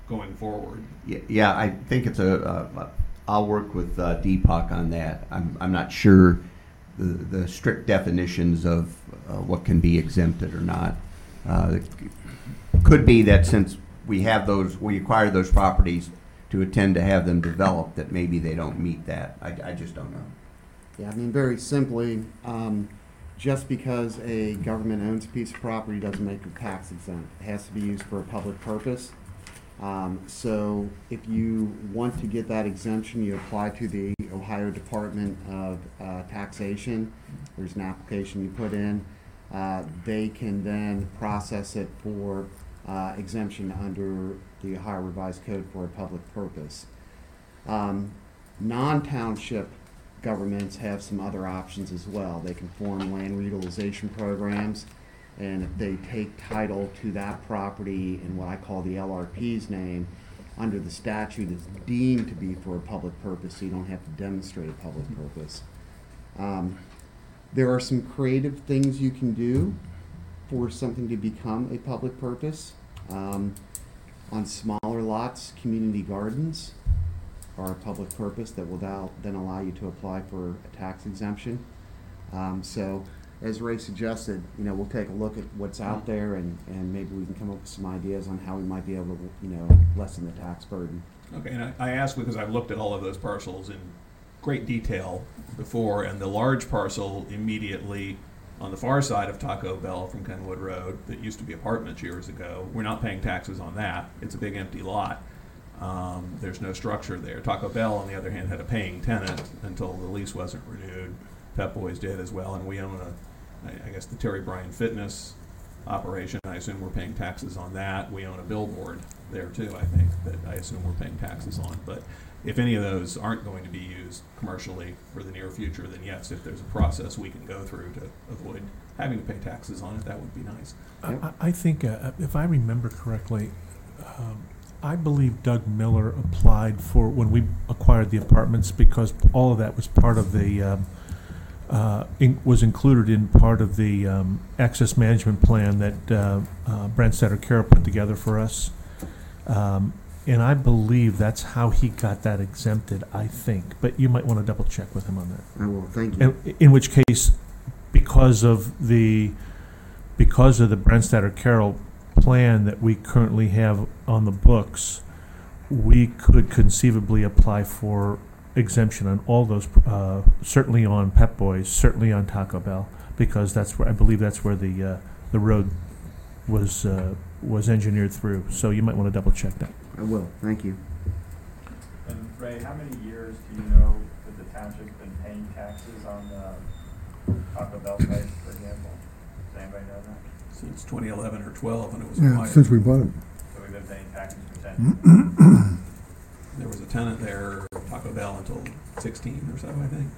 going forward. Ye- Yeah, I think it's a, uh, I'll work with uh, Deepak on that. I'm, I'm not sure the, the strict definitions of uh, what can be exempted or not. Uh, it Could be that since we have those, we acquired those properties to attend to have them developed, that maybe they don't meet that. I, I just don't know. Yeah, I mean, very simply, um, just because a government owns a piece of property doesn't make it tax exempt. It has to be used for a public purpose. Um, so if you want to get that exemption, you apply to the Ohio Department of uh, Taxation. There's an application you put in. Uh, they can then process it for uh, exemption under the Ohio Revised Code for a public purpose. Um, non-township governments have some other options as well. They can form land utilization programs, and they take title to that property in what I call the LRP's name, under the statute, it's deemed to be for a public purpose, so you don't have to demonstrate a public purpose. Um, there are some creative things you can do for something to become a public purpose. Um, on smaller lots, community gardens are a public purpose that will then allow you to apply for a tax exemption. Um, so, as Ray suggested, you know, we'll take a look at what's out there and, and maybe we can come up with some ideas on how we might be able to, you know, lessen the tax burden. Okay, and I, I asked because I've looked at all of those parcels in great detail before, and the large parcel immediately on the far side of Taco Bell from Kenwood Road, that used to be apartments years ago, we're not paying taxes on that. It's a big empty lot. Um, there's no structure there. Taco Bell, on the other hand, had a paying tenant until the lease wasn't renewed. Pep Boys did as well, and we own a, I- guess, the Terry Bryan Fitness operation. I assume we're paying taxes on that. We own a billboard there too, I think, that I assume we're paying taxes on. But if any of those aren't going to be used commercially for the near future, then yes, if there's a process we can go through to avoid having to pay taxes on it, that would be nice. I, I- I think, uh, if I remember correctly, um, I believe Doug Miller applied for, when we acquired the apartments, because all of that was part of the, um, uh, in- was included in part of the um, access management plan that uh, uh, Brandstetter Carroll put together for us. Um, And I believe that's how he got that exempted, I think, but you might want to double check with him on that. I will, thank you. In, in which case, because of the, because of the Brandstetter Carroll plan that we currently have on the books, we could conceivably apply for exemption on all those, uh, certainly on Pep Boys, certainly on Taco Bell, because that's where, I believe that's where the, uh, the road was, uh, was engineered through. So you might want to double check that. I will, thank you. And Ray, how many years do you know that the township's been paying taxes on the Taco Bell site, for example? Does anybody know that? Since 2011 or 12, when it was Yeah, acquired. since we bought it. So we've been paying taxes for ten? There was a tenant there, Taco Bell, until 16 or so, I think.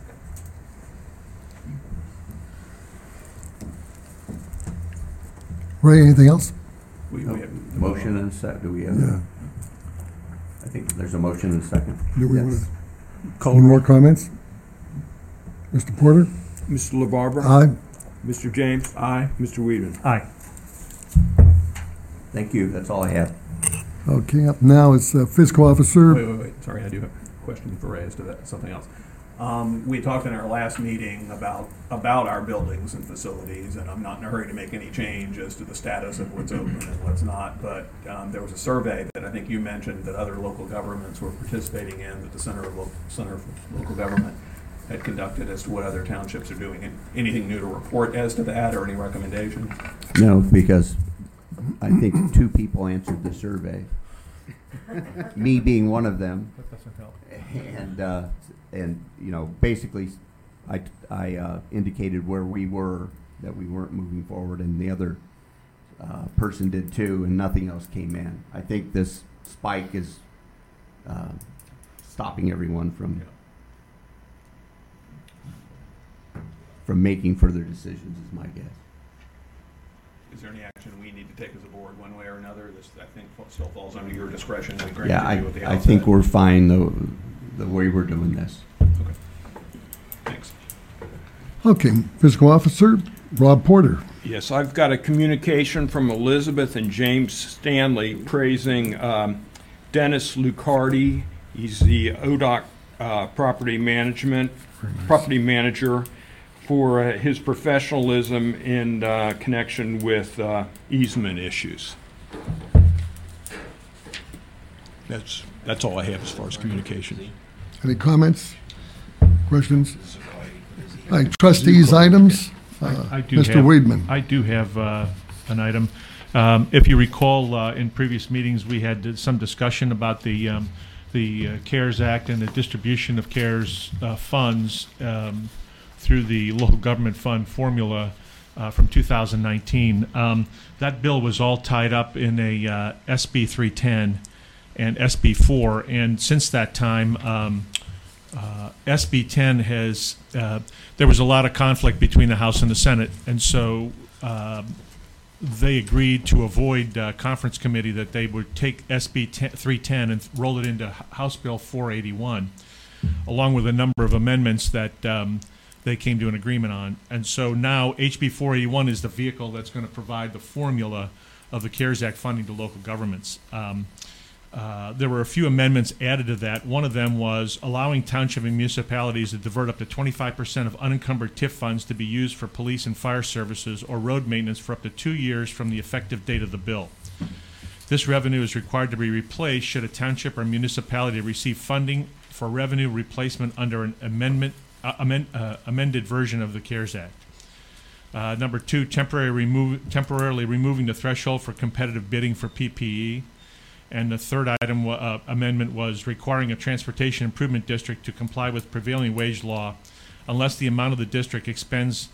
Ray, anything else? We, we have. Motion and a sec, do we have? Yeah. I think there's a motion and a second. Do we want Yes. to, any more comments? Mr. Porter? Mr. LaBarbera? Aye. Mr. James? Aye. Mr. Weidman? Aye. Thank you, that's all I have. Okay, up now is uh, fiscal officer. Wait, wait, wait, sorry, I do have a question for Ray as to that, something else. Um, we talked in our last meeting about, about our buildings and facilities, and I'm not in a hurry to make any change as to the status of what's open and what's not, but, um, there was a survey that I think you mentioned that other local governments were participating in, that the Center of, Lo- Center for Local Government had conducted as to what other townships are doing. And Anything new to report as to that, or any recommendations? No, because I think two people answered the survey. Me being one of them. That doesn't help. And, uh, and, you know, basically, I, I uh, indicated where we were, that we weren't moving forward, and the other uh, person did too, and nothing else came in. I think this spike is uh, stopping everyone from, from making further decisions, is my guess. Is there any action we need to take as a board, one way or another? This, I think, still falls under your discretion. We Yeah, you I, at the I think we're fine, though, the way we're doing this. Okay. Thanks. Okay, Fiscal Officer Rob Porter. Yes, I've got a communication from Elizabeth and James Stanley praising um, Dennis Lucardi. He's the ODOT uh, property management, property manager for uh, his professionalism in uh, connection with uh, easement issues. That's, that's all I have as far as communication. Any comments, questions? All right, trustees' items. Uh, I do Mr. have- Weidman. I do have uh, an item. Um, If you recall, uh, in previous meetings, we had some discussion about the, um, the uh, CARES Act and the distribution of CARES uh, funds um, through the local government fund formula uh, from 2019. Um, That bill was all tied up in a uh, SB 310 and SB 4, and since that time, um, uh, SB 10 has, uh, there was a lot of conflict between the House and the Senate, and so um, they agreed to avoid uh, conference committee that they would take SB 10 310 and roll it into House Bill 481, along with a number of amendments that um, they came to an agreement on. And so now HB 481 is the vehicle that's going to provide the formula of the CARES Act funding to local governments. Um, uh, there were a few amendments added to that. One of them was allowing township and municipalities to divert up to 25% of unencumbered TIF funds to be used for police and fire services or road maintenance for up to two years from the effective date of the bill. This revenue is required to be replaced should a township or municipality receive funding for revenue replacement under an amendment, uh, amend, uh, amended version of the CARES Act. Uh, number two, temporary remove, temporarily removing the threshold for competitive bidding for PPE. And the third item, uh, amendment was requiring a transportation improvement district to comply with prevailing wage law unless the amount of the district expends,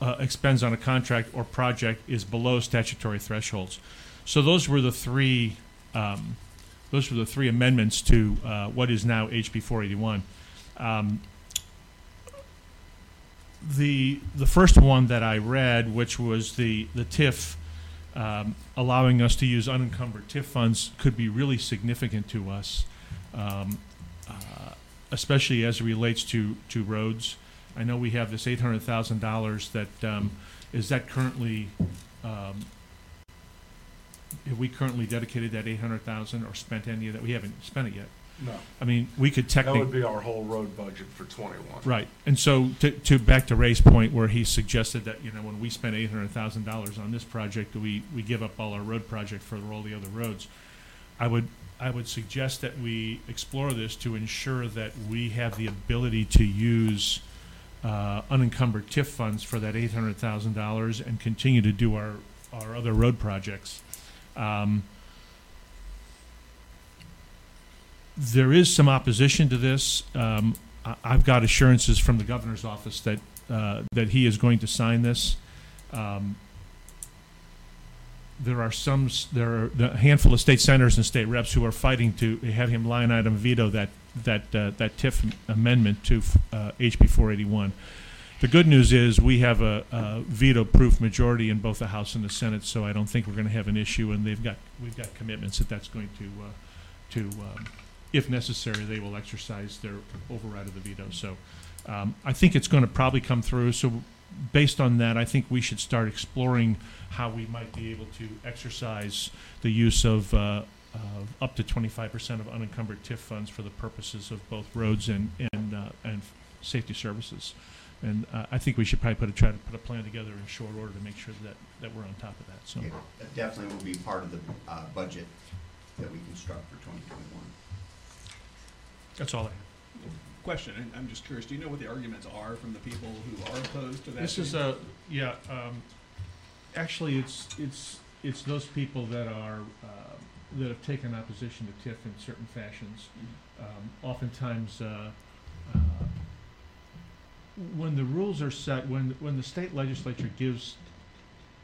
uh, expends on a contract or project is below statutory thresholds. So those were the three, um, those were the three amendments to, uh, what is now HB four eighty-one. Um, the, the first one that I read, which was the, the TIF, um, allowing us to use unencumbered TIF funds could be really significant to us, um, uh, especially as it relates to, to roads. I know we have this eight hundred thousand dollars that, um, is that currently, um, have we currently dedicated that eight hundred thousand or spent any of that? We haven't spent it yet. No. I mean, we could That technically. would be our whole road budget for twenty-one. Right, and so to, to back to Ray's point, where he suggested that you know when we spend eight hundred thousand dollars on this project, we we give up all our road project for all the other roads. I would I would suggest that we explore this to ensure that we have the ability to use uh, unencumbered TIF funds for that eight hundred thousand dollars and continue to do our our other road projects. Um, there is some opposition to this. Um, I, I've got assurances from the governor's office that, uh, that he is going to sign this. Um, there are some, there are a handful of state senators and state reps who are fighting to have him line item veto that, that, uh, that TIF amendment to, uh, HB four eighty-one. The good news is we have a, a veto-proof majority in both the House and the Senate, so I don't think we're gonna have an issue, and they've got, we've got commitments that that's going to, uh, to, um, if necessary, they will exercise their override of the veto. So um, I think it's going to probably come through. So based on that, I think we should start exploring how we might be able to exercise the use of uh, up to 25% of unencumbered TIF funds for the purposes of both roads and and uh, and safety services. And uh, I think we should probably put a try to put a plan together in short order to make sure that that we're on top of that. So. Definitely will be part of the uh, budget that we construct for 2021. That's all I have. Question, and I'm just curious, do you know what the arguments are from the people who are opposed to that? This is change? a, yeah, um, actually, it's, it's, it's those people that are, uh, that have taken opposition to TIF in certain fashions. Um, oftentimes, uh, uh, when the rules are set, when, when the state legislature gives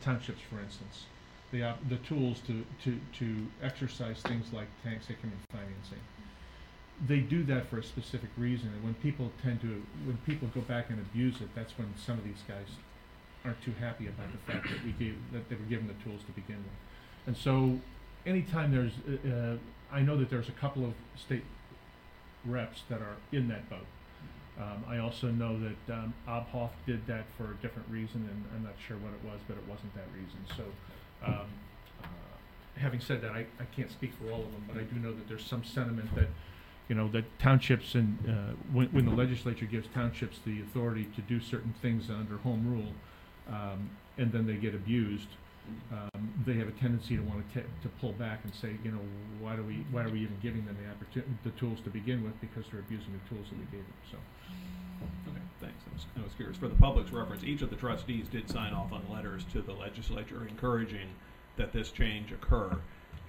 townships, for instance, the, op- the tools to, to, to exercise things like tax increment financing, they do that for a specific reason, and when people tend to, when people go back and abuse it, that's when some of these guys aren't too happy about the fact that we gave, that they were given the tools to begin with. And so, anytime there's, uh, uh, I know that there's a couple of state reps that are in that boat. Um, I also know that um, Obhof did that for a different reason, and I'm not sure what it was, but it wasn't that reason. So, um, uh, having said that, I, I can't speak for all of them, but I do know that there's some sentiment that, you know, that townships and, uh, when, when the legislature gives townships the authority to do certain things under home rule, um, and then they get abused, um, they have a tendency to want to to pull back and say, you know, why do we, why are we even giving them the opportunity, the tools to begin with, because they're abusing the tools that we gave them, so. Okay, thanks. I was, I was curious. For the public's reference, each of the trustees did sign off on letters to the legislature encouraging that this change occur.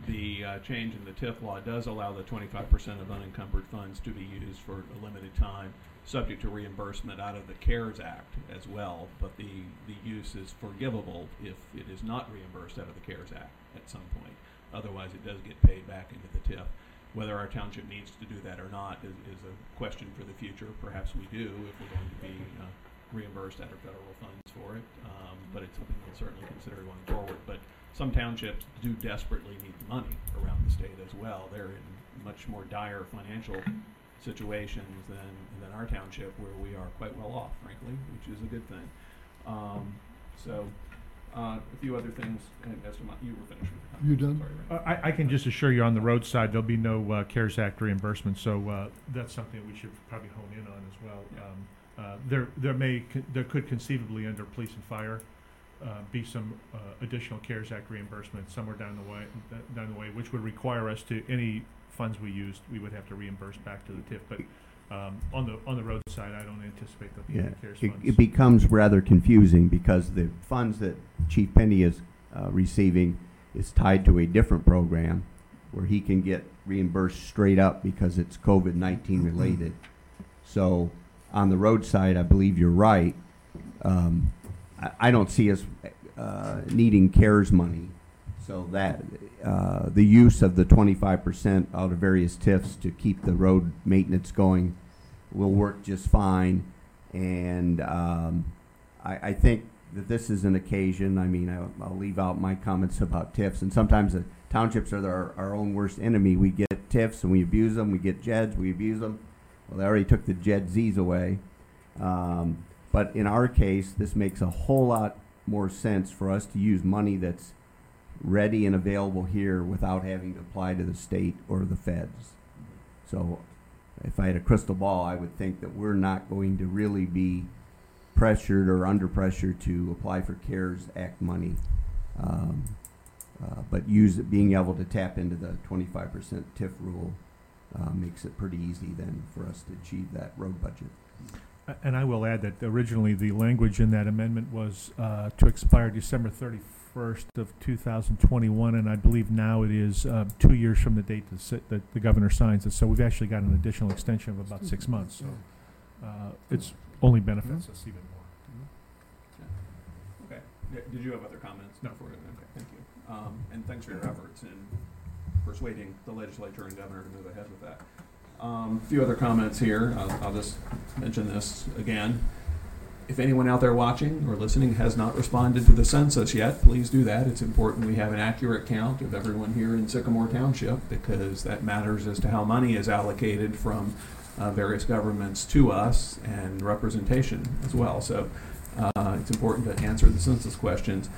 The uh, change in the TIF law does allow the twenty-five percent of unencumbered funds to be used for a limited time, subject to reimbursement out of the CARES Act as well, but the, the use is forgivable if it is not reimbursed out of the CARES Act at some point. Otherwise, it does get paid back into the TIF. Whether our township needs to do that or not is, is a question for the future. Perhaps we do if we're going to be uh, reimbursed out of federal funds for it. Um, but it's something we'll certainly consider going forward. But some townships do desperately need the money around the state as well. They're in much more dire financial situations than, than our township, where we are quite well off, frankly, which is a good thing. Um, so, uh, a few other things, and as to my, you were finished with the comment. You done? Sorry, Ray. Uh, I, I can just assure you on the road side, there'll be no uh, CARES Act reimbursement, so uh, that's something we should probably hone in on as well. Yeah. Um, uh, There, there may, there could conceivably under police and fire uh, be some uh, additional CARES Act reimbursement somewhere down the way, down the way, which would require us to, any funds we used, we would have to reimburse back to the TIF. But um, on the, on the road side, I don't anticipate there'll Yeah, CARES it, funds. it becomes rather confusing because the funds that Chief Penny is uh, receiving is tied to a different program where he can get reimbursed straight up because it's COVID nineteen related. So on the roadside, I believe you're right. Um, I, don't see us uh, needing CARES money. So that uh, the use of the twenty-five percent out of various TIFs to keep the road maintenance going will work just fine. And um, I, I think that this is an occasion, I mean, I'll, I'll leave out my comments about TIFs. And sometimes the townships are our, our own worst enemy. We get TIFs and we abuse them. We get JEDs, we abuse them. Well, they already took the JED Zs away. Um, but in our case, this makes a whole lot more sense for us to use money that's ready and available here without having to apply to the state or the feds. So if I had a crystal ball, I would think that we're not going to really be pressured or under pressure to apply for CARES Act money. Um, uh, but use being able to tap into the twenty-five percent TIF rule uh, makes it pretty easy then for us to achieve that road budget. A- And I will add that originally the language in that amendment was uh, to expire December thirty-first of two thousand twenty-one, and I believe now it is uh, two years from the date that si- that the governor signs it. So we've actually got an additional extension of about six months, so uh, it's only benefits us even more. Okay. Yeah, Did you have other comments? No. before- Okay, thank you. Um, and thanks for your efforts in persuading the legislature and governor to move ahead with that. Um, a few other comments here. I'll, I'll just mention this again. If anyone out there watching or listening has not responded to the census yet, please do that. It's important we have an accurate count of everyone here in Sycamore Township because that matters as to how money is allocated from uh, various governments to us and representation as well. So uh, it's important to answer the census questions.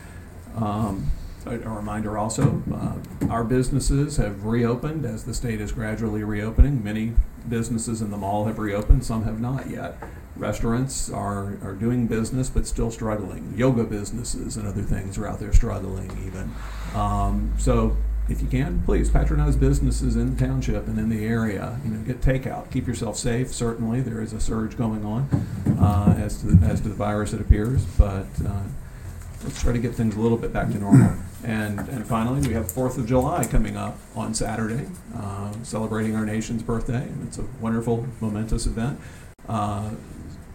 Um, a reminder also, uh, our businesses have reopened as the state is gradually reopening. Many businesses in the mall have reopened, some have not yet. Restaurants are, are doing business but still struggling. Yoga businesses and other things are out there struggling even. Um, so if you can, please patronize businesses in the township and in the area. You know, get takeout. Keep yourself safe. Certainly, there is a surge going on uh, as to the, as to the virus it appears, but uh, let's try to get things a little bit back to normal. And and finally, we have Fourth of July coming up on Saturday, uh, celebrating our nation's birthday, and it's a wonderful, momentous event. Uh,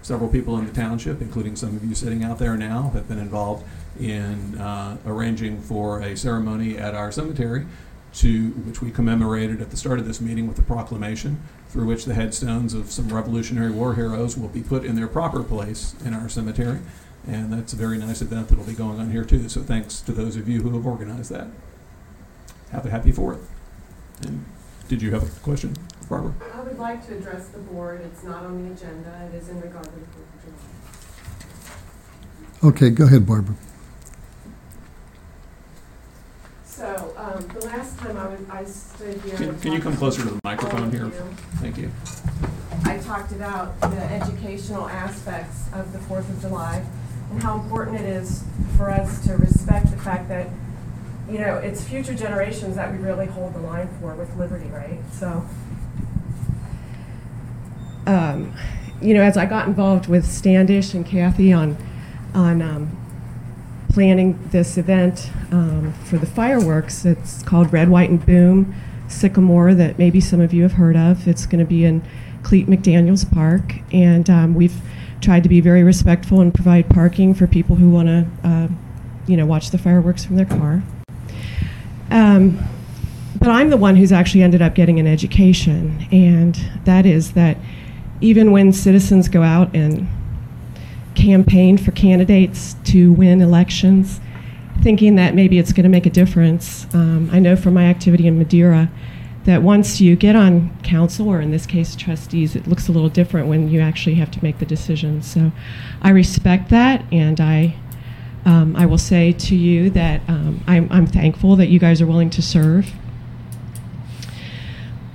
several people in the township, including some of you sitting out there now, have been involved in uh, arranging for a ceremony at our cemetery to which we commemorated at the start of this meeting with a proclamation through which the headstones of some Revolutionary War heroes will be put in their proper place in our cemetery. And that's a very nice event that'll be going on here too. So thanks to those of you who have organized that. Have a happy fourth. And did you have a question, Barbara? I would like to address the board. It's not on the agenda. It is in regard to the Fourth of July. Okay, go ahead, Barbara. So, um, the last time I was, I stood here. Can, can you come closer to the microphone here? Thank you. I talked about the educational aspects of the Fourth of July and how important it is for us to respect the fact that, you know, it's future generations that we really hold the line for with liberty, right? So, um, you know, as I got involved with Standish and Kathy on, on um, planning this event um, for the fireworks, it's called Red, White, and Boom Sycamore, that maybe some of you have heard of. It's going to be in Cleet McDaniels Park, and um, we've tried to be very respectful and provide parking for people who want to, uh, you know, watch the fireworks from their car. Um, but I'm the one who's actually ended up getting an education, and that is that even when citizens go out and campaign for candidates to win elections, thinking that maybe it's going to make a difference, um, I know from my activity in Madeira that once you get on council, or in this case trustees, it looks a little different when you actually have to make the decisions. So I respect that, and I um, I will say to you that um, I'm, I'm thankful that you guys are willing to serve.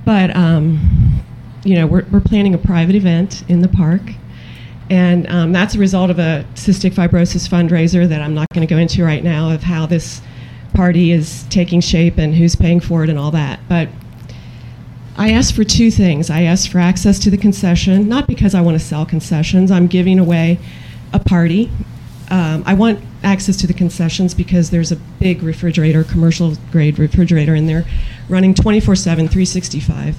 But, um, you know, we're, we're planning a private event in the park. And um, that's a result of a cystic fibrosis fundraiser that I'm not going to go into right now of how this party is taking shape and who's paying for it and all that. But I asked for two things. I asked for access to the concession, not because I want to sell concessions. I'm giving away a party. Um, I want access to the concessions because there's a big refrigerator, commercial grade refrigerator in there, running 24 7, 365,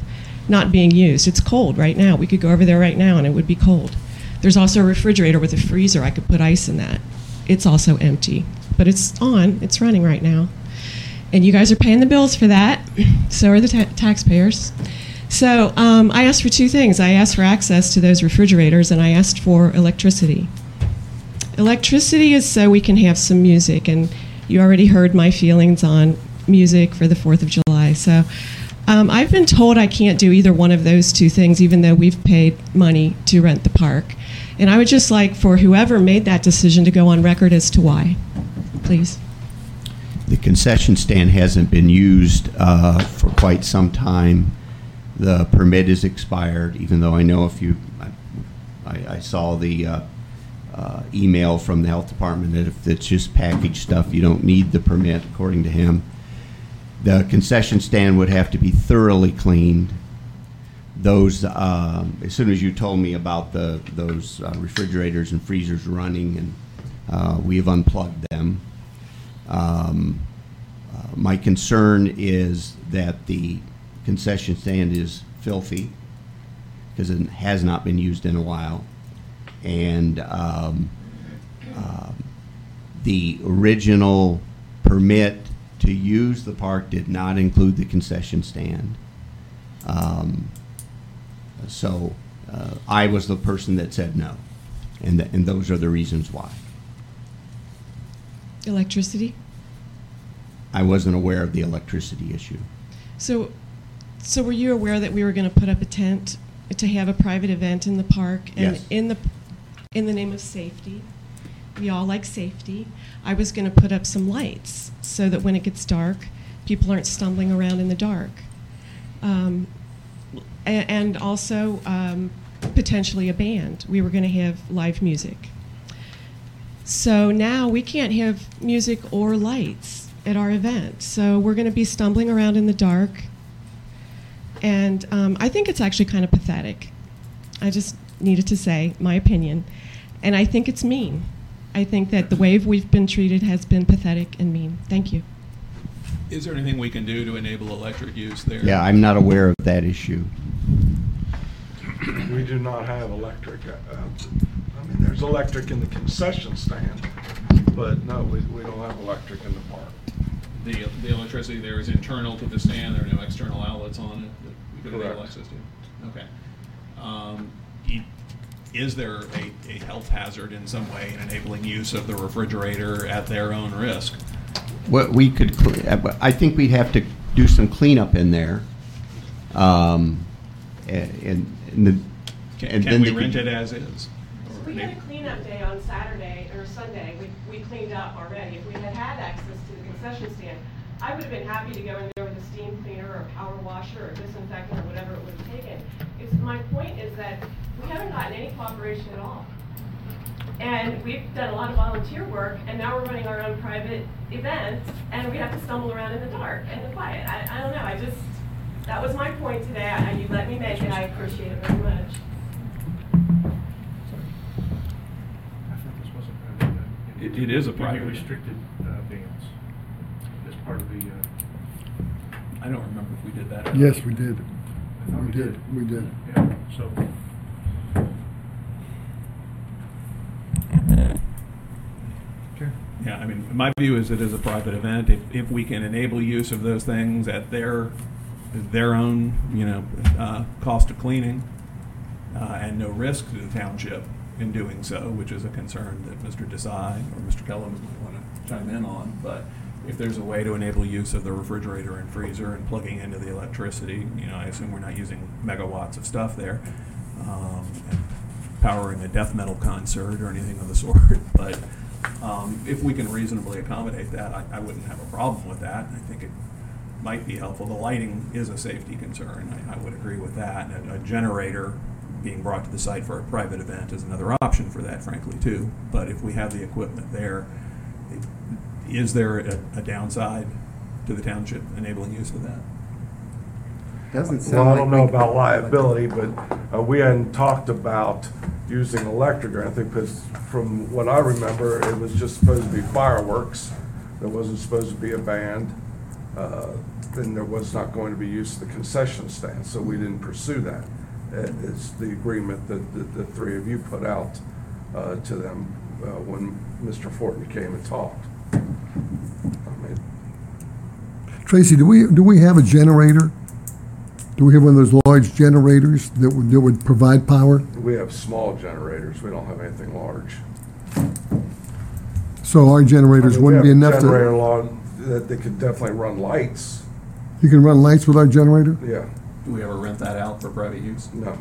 not being used. It's cold right now. We could go over there right now and it would be cold. There's also a refrigerator with a freezer. I could put ice in that. It's also empty, but it's on, it's running right now. And you guys are paying the bills for that, so are the ta- taxpayers. So um, I asked for two things. I asked for access to those refrigerators, and I asked for electricity. Electricity is so we can have some music, and you already heard my feelings on music for the 4th of July. So um, I've been told I can't do either one of those two things, even though we've paid money to rent the park. And I would just like for whoever made that decision to go on record as to why. Please. The concession stand hasn't been used uh, for quite some time. The permit is expired, even though I know if you, I, I saw the uh, uh, email from the health department that if it's just packaged stuff, you don't need the permit, according to him. The concession stand would have to be thoroughly cleaned. Those, um, as soon as you told me about the those uh, refrigerators and freezers running, and uh, we have unplugged them. Um, uh, my concern is that the concession stand is filthy because it has not been used in a while, and um, um, the original permit to use the park did not include the concession stand. Um, so uh, I was the person that said no, and th- and those are the reasons why. Electricity? I wasn't aware of the electricity issue. So, so were you aware that we were going to put up a tent to have a private event in the park? And Yes. in the, in the name of safety, we all like safety. I was going to put up some lights so that when it gets dark, people aren't stumbling around in the dark. Um, and also um, potentially a band. We were going to have live music. So now we can't have music or lights at our event. So we're going to be stumbling around in the dark. And um, I think it's actually kind of pathetic. I just needed to say my opinion. And I think it's mean. I think that the way we've been treated has been pathetic and mean. Thank you. Is there anything we can do to enable electric use there? Yeah, I'm not aware of that issue. We do not have electric. uh, I mean, there's electric in the concession stand, but no, we, we don't have electric in the park. The, the electricity there is internal to the stand, there are no external outlets on it that we could enable Correct. access to? Okay. Um, e- Is there a, a health hazard in some way in enabling use of the refrigerator at their own risk? What we could, cle- uh, I think we'd have to do some cleanup in there. Um, and, and, and the, Can, and can then we they rent it as is? We had a cleanup day on Saturday or Sunday. We, we cleaned up already. If we had had access to the concession stand, I would have been happy to go in there with a steam cleaner or a power washer or disinfectant or whatever it would have taken. It's, my point is that we haven't gotten any cooperation at all. And we've done a lot of volunteer work and now we're running our own private events and we have to stumble around in the dark and the quiet. I, I don't know, I just, that was my point today. I, you let me make it. I appreciate it very much. It, it is a private. Restricted uh, bands as part of the, uh, I don't remember if we did that. or not. Yes, we did. I thought We did, we did. yeah, so. Yeah, I mean, my view is it is a private event. If, if we can enable use of those things at their, their own, you know, uh, cost of cleaning, uh, and no risk to the township in doing so, which is a concern that Mr. Desai or Mr. Kellum might want to chime in on. But if there's a way to enable use of the refrigerator and freezer and plugging into the electricity, you know, I assume we're not using megawatts of stuff there, um, and powering a death metal concert or anything of the sort. But um, if we can reasonably accommodate that, I, I wouldn't have a problem with that. I think it might be helpful. The lighting is a safety concern. I, I would agree with that. And a, a generator being brought to the site for a private event is another option for that, frankly, too. But if we have the equipment there, is there a, a downside to the township enabling use of that? Doesn't Well, sound I like. don't we- know about liability, but uh, we hadn't talked about using electric or anything, because from what I remember, it was just supposed to be fireworks. There wasn't supposed to be a band. uh, Then there was not going to be use of the concession stand, so we didn't pursue that. It- It's the agreement that the, the three of you put out uh, to them uh, when Mr. Fortin came and talked. I mean, Tracy, do we, do we have a generator? Do we have one of those large generators that would, that would provide power? We have small generators, we don't have anything large. So our generators wouldn't we be enough Generator to, lawn that they could definitely run lights, you can run lights with our generator? yeah, Do we ever rent that out for private use? no.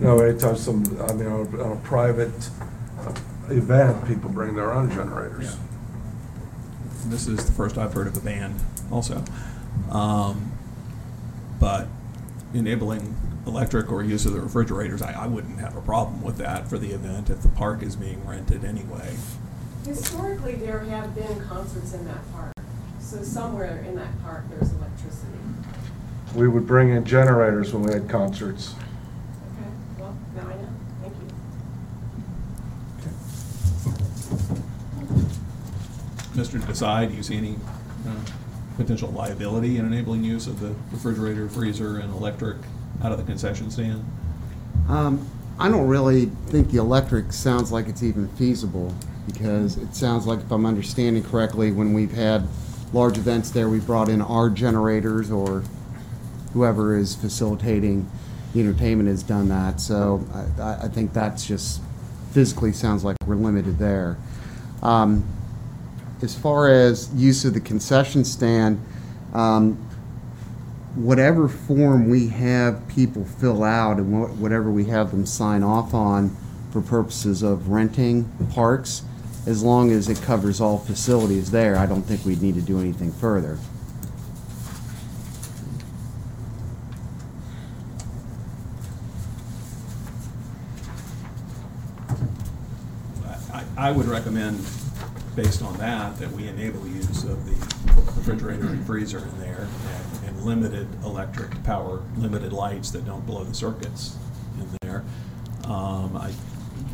No, anytime some, I mean, on a, on a private uh, event, people bring their own generators. This is the first I've heard of a ban also. Um, But enabling electric or use of the refrigerators, I, I wouldn't have a problem with that for the event if the park is being rented anyway. Historically, there have been concerts in that park, so somewhere in that park, there's electricity. We would bring in generators when we had concerts. Okay, well, now I know, thank you. Mr. Desai, do you see any uh, potential liability in enabling use of the refrigerator, freezer, and electric out of the concession stand? Um, I don't really think the electric sounds like it's even feasible, because it sounds like, if I'm understanding correctly, when we've had large events there, we've brought in our generators, or whoever is facilitating the entertainment has done that, so I- I, think that's just, physically sounds like we're limited there. Um, As far as use of the concession stand, um, whatever form we have people fill out and wha- whatever we have them sign off on for purposes of renting parks, as long as it covers all facilities there, I don't think we'd need to do anything further. I, I would recommend, based on that, that we enable use of the refrigerator and freezer in there and, and limited electric power, limited lights that don't blow the circuits in there. Um, I,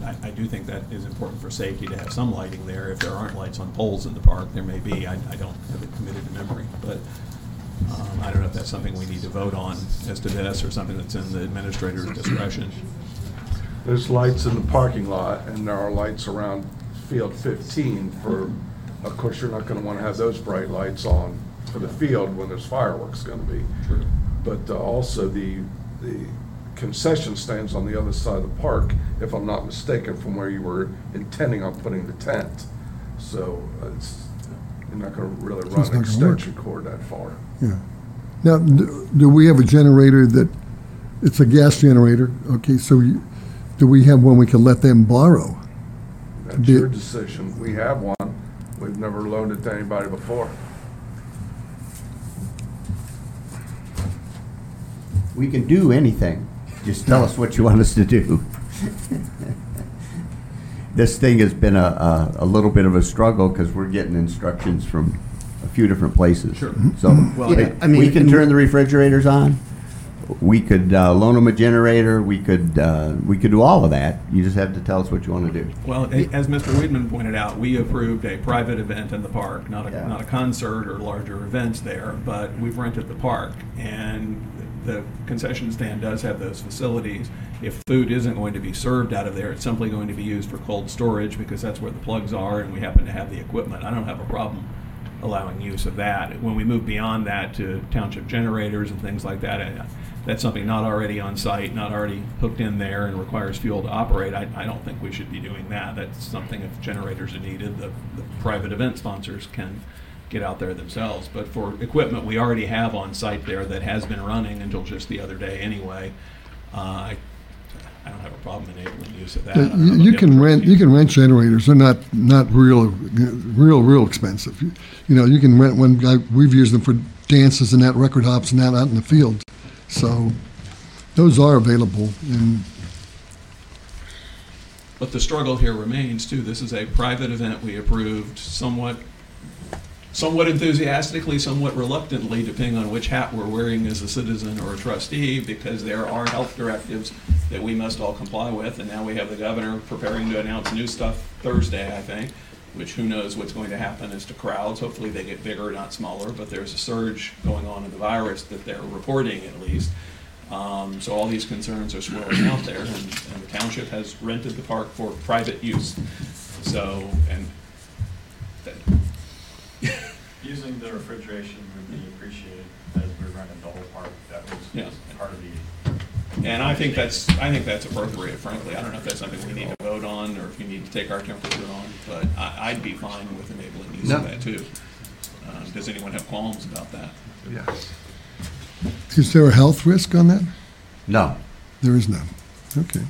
I, I do think that is important for safety to have some lighting there. If there aren't lights on poles in the park, there may be. I, I don't have it committed to memory, but, um, I don't know if that's something we need to vote on as to this or something that's in the administrator's discretion. There's lights in the parking lot, and there are lights around field 15 for, of course, you're not going to want to have those bright lights on for the field when there's fireworks going to be. But uh, also the, the concession stands on the other side of the park, if I'm not mistaken, from where you were intending on putting the tent. So uh, it's, you're not going to really It's run not an gonna work. extension cord that far. Yeah. Now, do do we have a generator that, it's a gas generator, okay, so you- do we have one we can let them borrow? That's Be- your decision. We have one. We've never loaned it to anybody before. We can do anything. Just tell us what you want us to do. This thing has been a, a, a little bit of a struggle because we're getting instructions from a few different places. Sure. So, Well, we- Yeah, I mean, we can and- turn the refrigerators on. We could uh, loan them a generator. We could, uh, we could do all of that. You just have to tell us what you want to do. Well, a- as Mr. Weidman pointed out, we approved a private event in the park, not a, Yeah. not a concert or larger events there, but we've rented the park. And the concession stand does have those facilities. If food isn't going to be served out of there, it's simply going to be used for cold storage because that's where the plugs are and we happen to have the equipment. I don't have a problem allowing use of that. When we move beyond that to township generators and things like that, that's something not already on site, not already hooked in there and requires fuel to operate. I, I don't think we should be doing that. That's something if generators are needed, the, the private event sponsors can get out there themselves. But for equipment we already have on site there that has been running until just the other day anyway, uh, I, I don't have a problem enabling use of that. I don't You have a you can rent, you can rent generators, they're not, not real, real, real expensive. You you know, you can rent one, I- we've used them for dances and that, record hops and that out in the field. So those are available and But the struggle here remains too. This is a private event we approved somewhat, somewhat enthusiastically, somewhat reluctantly, depending on which hat we're wearing as a citizen or a trustee, because there are health directives that we must all comply with. And now we have the governor preparing to announce new stuff Thursday, I think, which who knows what's going to happen as to crowds. Hopefully they get bigger, not smaller, but there's a surge going on in the virus that they're reporting at least. Um, so all these concerns are swirling out there, and, and the township has rented the park for private use. So, and Using the refrigeration would be appreciated as we rented the whole park. That was Yeah. just part of the. and I think that's, I think that's appropriate, frankly. I don't know if that's something we need to vote on, or if you need to take our temperature on, but I, I'd be fine with enabling use of No. that too. Um, does anyone have qualms about that? Yeah. is there a health risk on that? No, There is none. Okay.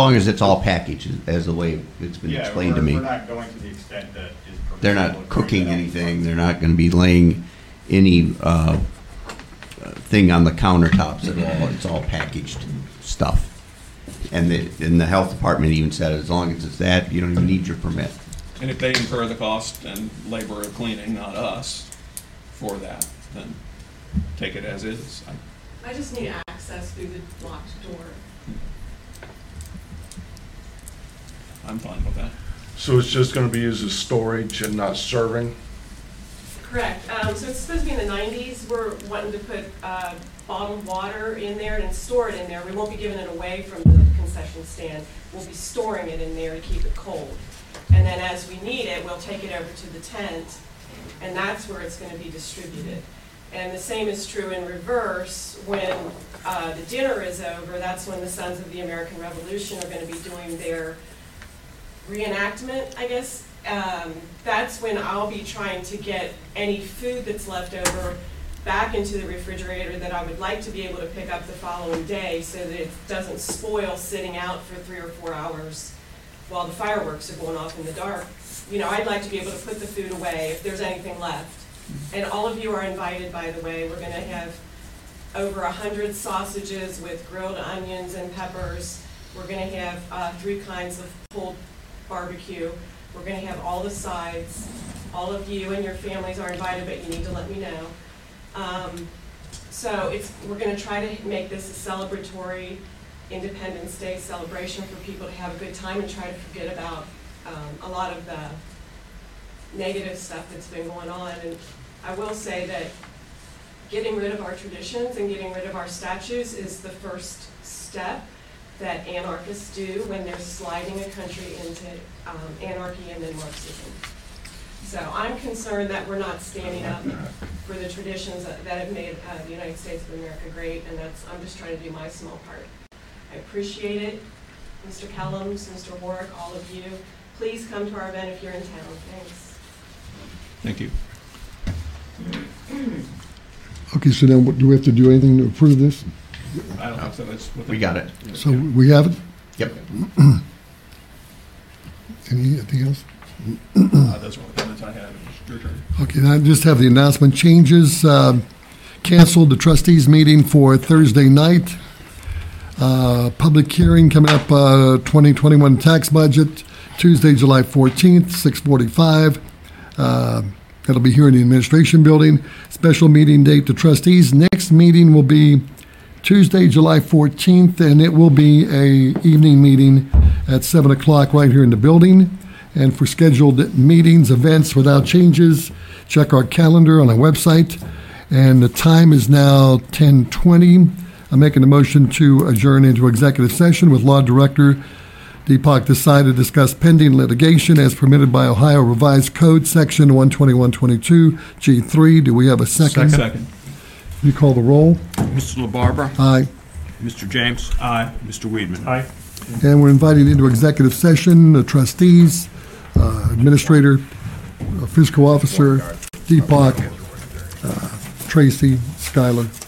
As long as it's all packaged, as the way it's been Yeah, explained to we're- me. We're not going to the extent that is. They're permissible not according cooking to anything, they're not gonna be laying any, uh, uh, thing on the countertops at all, it's all packaged stuff. And the, and the health department even said, as long as it's that, you don't even need your permit. And if they incur the cost and labor of cleaning, not us, for that, then take it as is. I- I just need access through the locked door. I'm fine with that. So it's just gonna be used as storage and not serving? Correct. Um, so it's supposed to be in the nineties. We're wanting to put, uh, bottled water in there and store it in there. We won't be giving it away from the concession stand. We'll be storing it in there to keep it cold. And then as we need it, we'll take it over to the tent, and that's where it's gonna be distributed. And the same is true in reverse, when, uh, the dinner is over, that's when the Sons of the American Revolution are gonna be doing their reenactment, I guess. Um, that's when I'll be trying to get any food that's left over back into the refrigerator that I would like to be able to pick up the following day so that it doesn't spoil sitting out for three or four hours while the fireworks are going off in the dark. You know, I'd like to be able to put the food away if there's anything left. And all of you are invited, by the way. We're gonna have over a hundred sausages with grilled onions and peppers. We're gonna have, uh, three kinds of pulled barbecue. We're gonna have all the sides. All of you and your families are invited, but you need to let me know. Um, so it's, we're gonna try to make this a celebratory Independence Day celebration for people to have a good time and try to forget about, um, a lot of the negative stuff that's been going on. And I will say that getting rid of our traditions and getting rid of our statues is the first step that anarchists do when they're sliding a country into um, anarchy and then Marxism. So I'm concerned that we're not standing up for the traditions that that have made uh, the United States of America great, and that's, I'm just trying to do my small part. I appreciate it, Mr. Kellums, Mr. Warwick, all of you. Please come to our event if you're in town. Thanks. Thank you. Okay, so now what- do we have to do anything to approve this? I don't think so, that's what. We got it. So we have it? Yep. Anything else? Uh, Those are all the comments I had. Your turn. Okay, now I just have the announcement changes. Um, Canceled the trustees meeting for Thursday night. Uh, Public hearing coming up, uh, 2021 tax budget, Tuesday, July 14th, 6:45. Uh, That'll be here in the administration building. Special meeting date to trustees. Next meeting will be Tuesday, July 14th, and it will be a evening meeting at 7 o'clock right here in the building. And for scheduled meetings, events without changes, check our calendar on our website. And the time is now 10:20. I'm making a motion to adjourn into executive session with Law Director Deepak Desai to discuss pending litigation as permitted by Ohio Revised Code, Section 12122, G3. Do we have a second? Second. You call the roll? Mr. LaBarbera? Aye. Mr. James? Aye. Mr. Weidman? Aye. And we're inviting into executive session the trustees, uh, administrator, uh, fiscal officer, Deepak, uh, Tracy, Skylar. Skylar,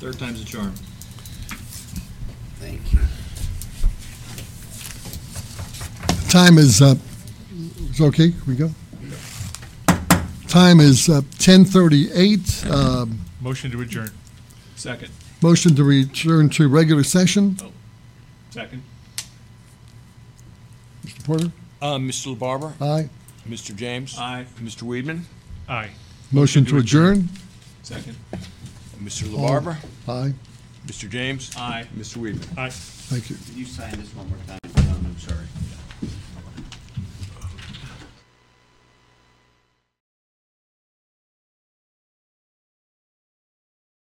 Third time's a charm. Thank you. Time is, uh, it's okay, Here we go. Time is uh, 10:38. Um, Motion to adjourn. Second. Motion to return to regular session. Second. Mr. Porter? Uh, Mr. LaBarbara? Aye. Mr. James? Aye. Mr. Weidman? Aye. Motion to adjourn. Second. Mr. LaBarbara? Aye. Mr. James? Aye. Mr. Weidman? Aye. Thank you. Could you sign this one more time? I'm sorry.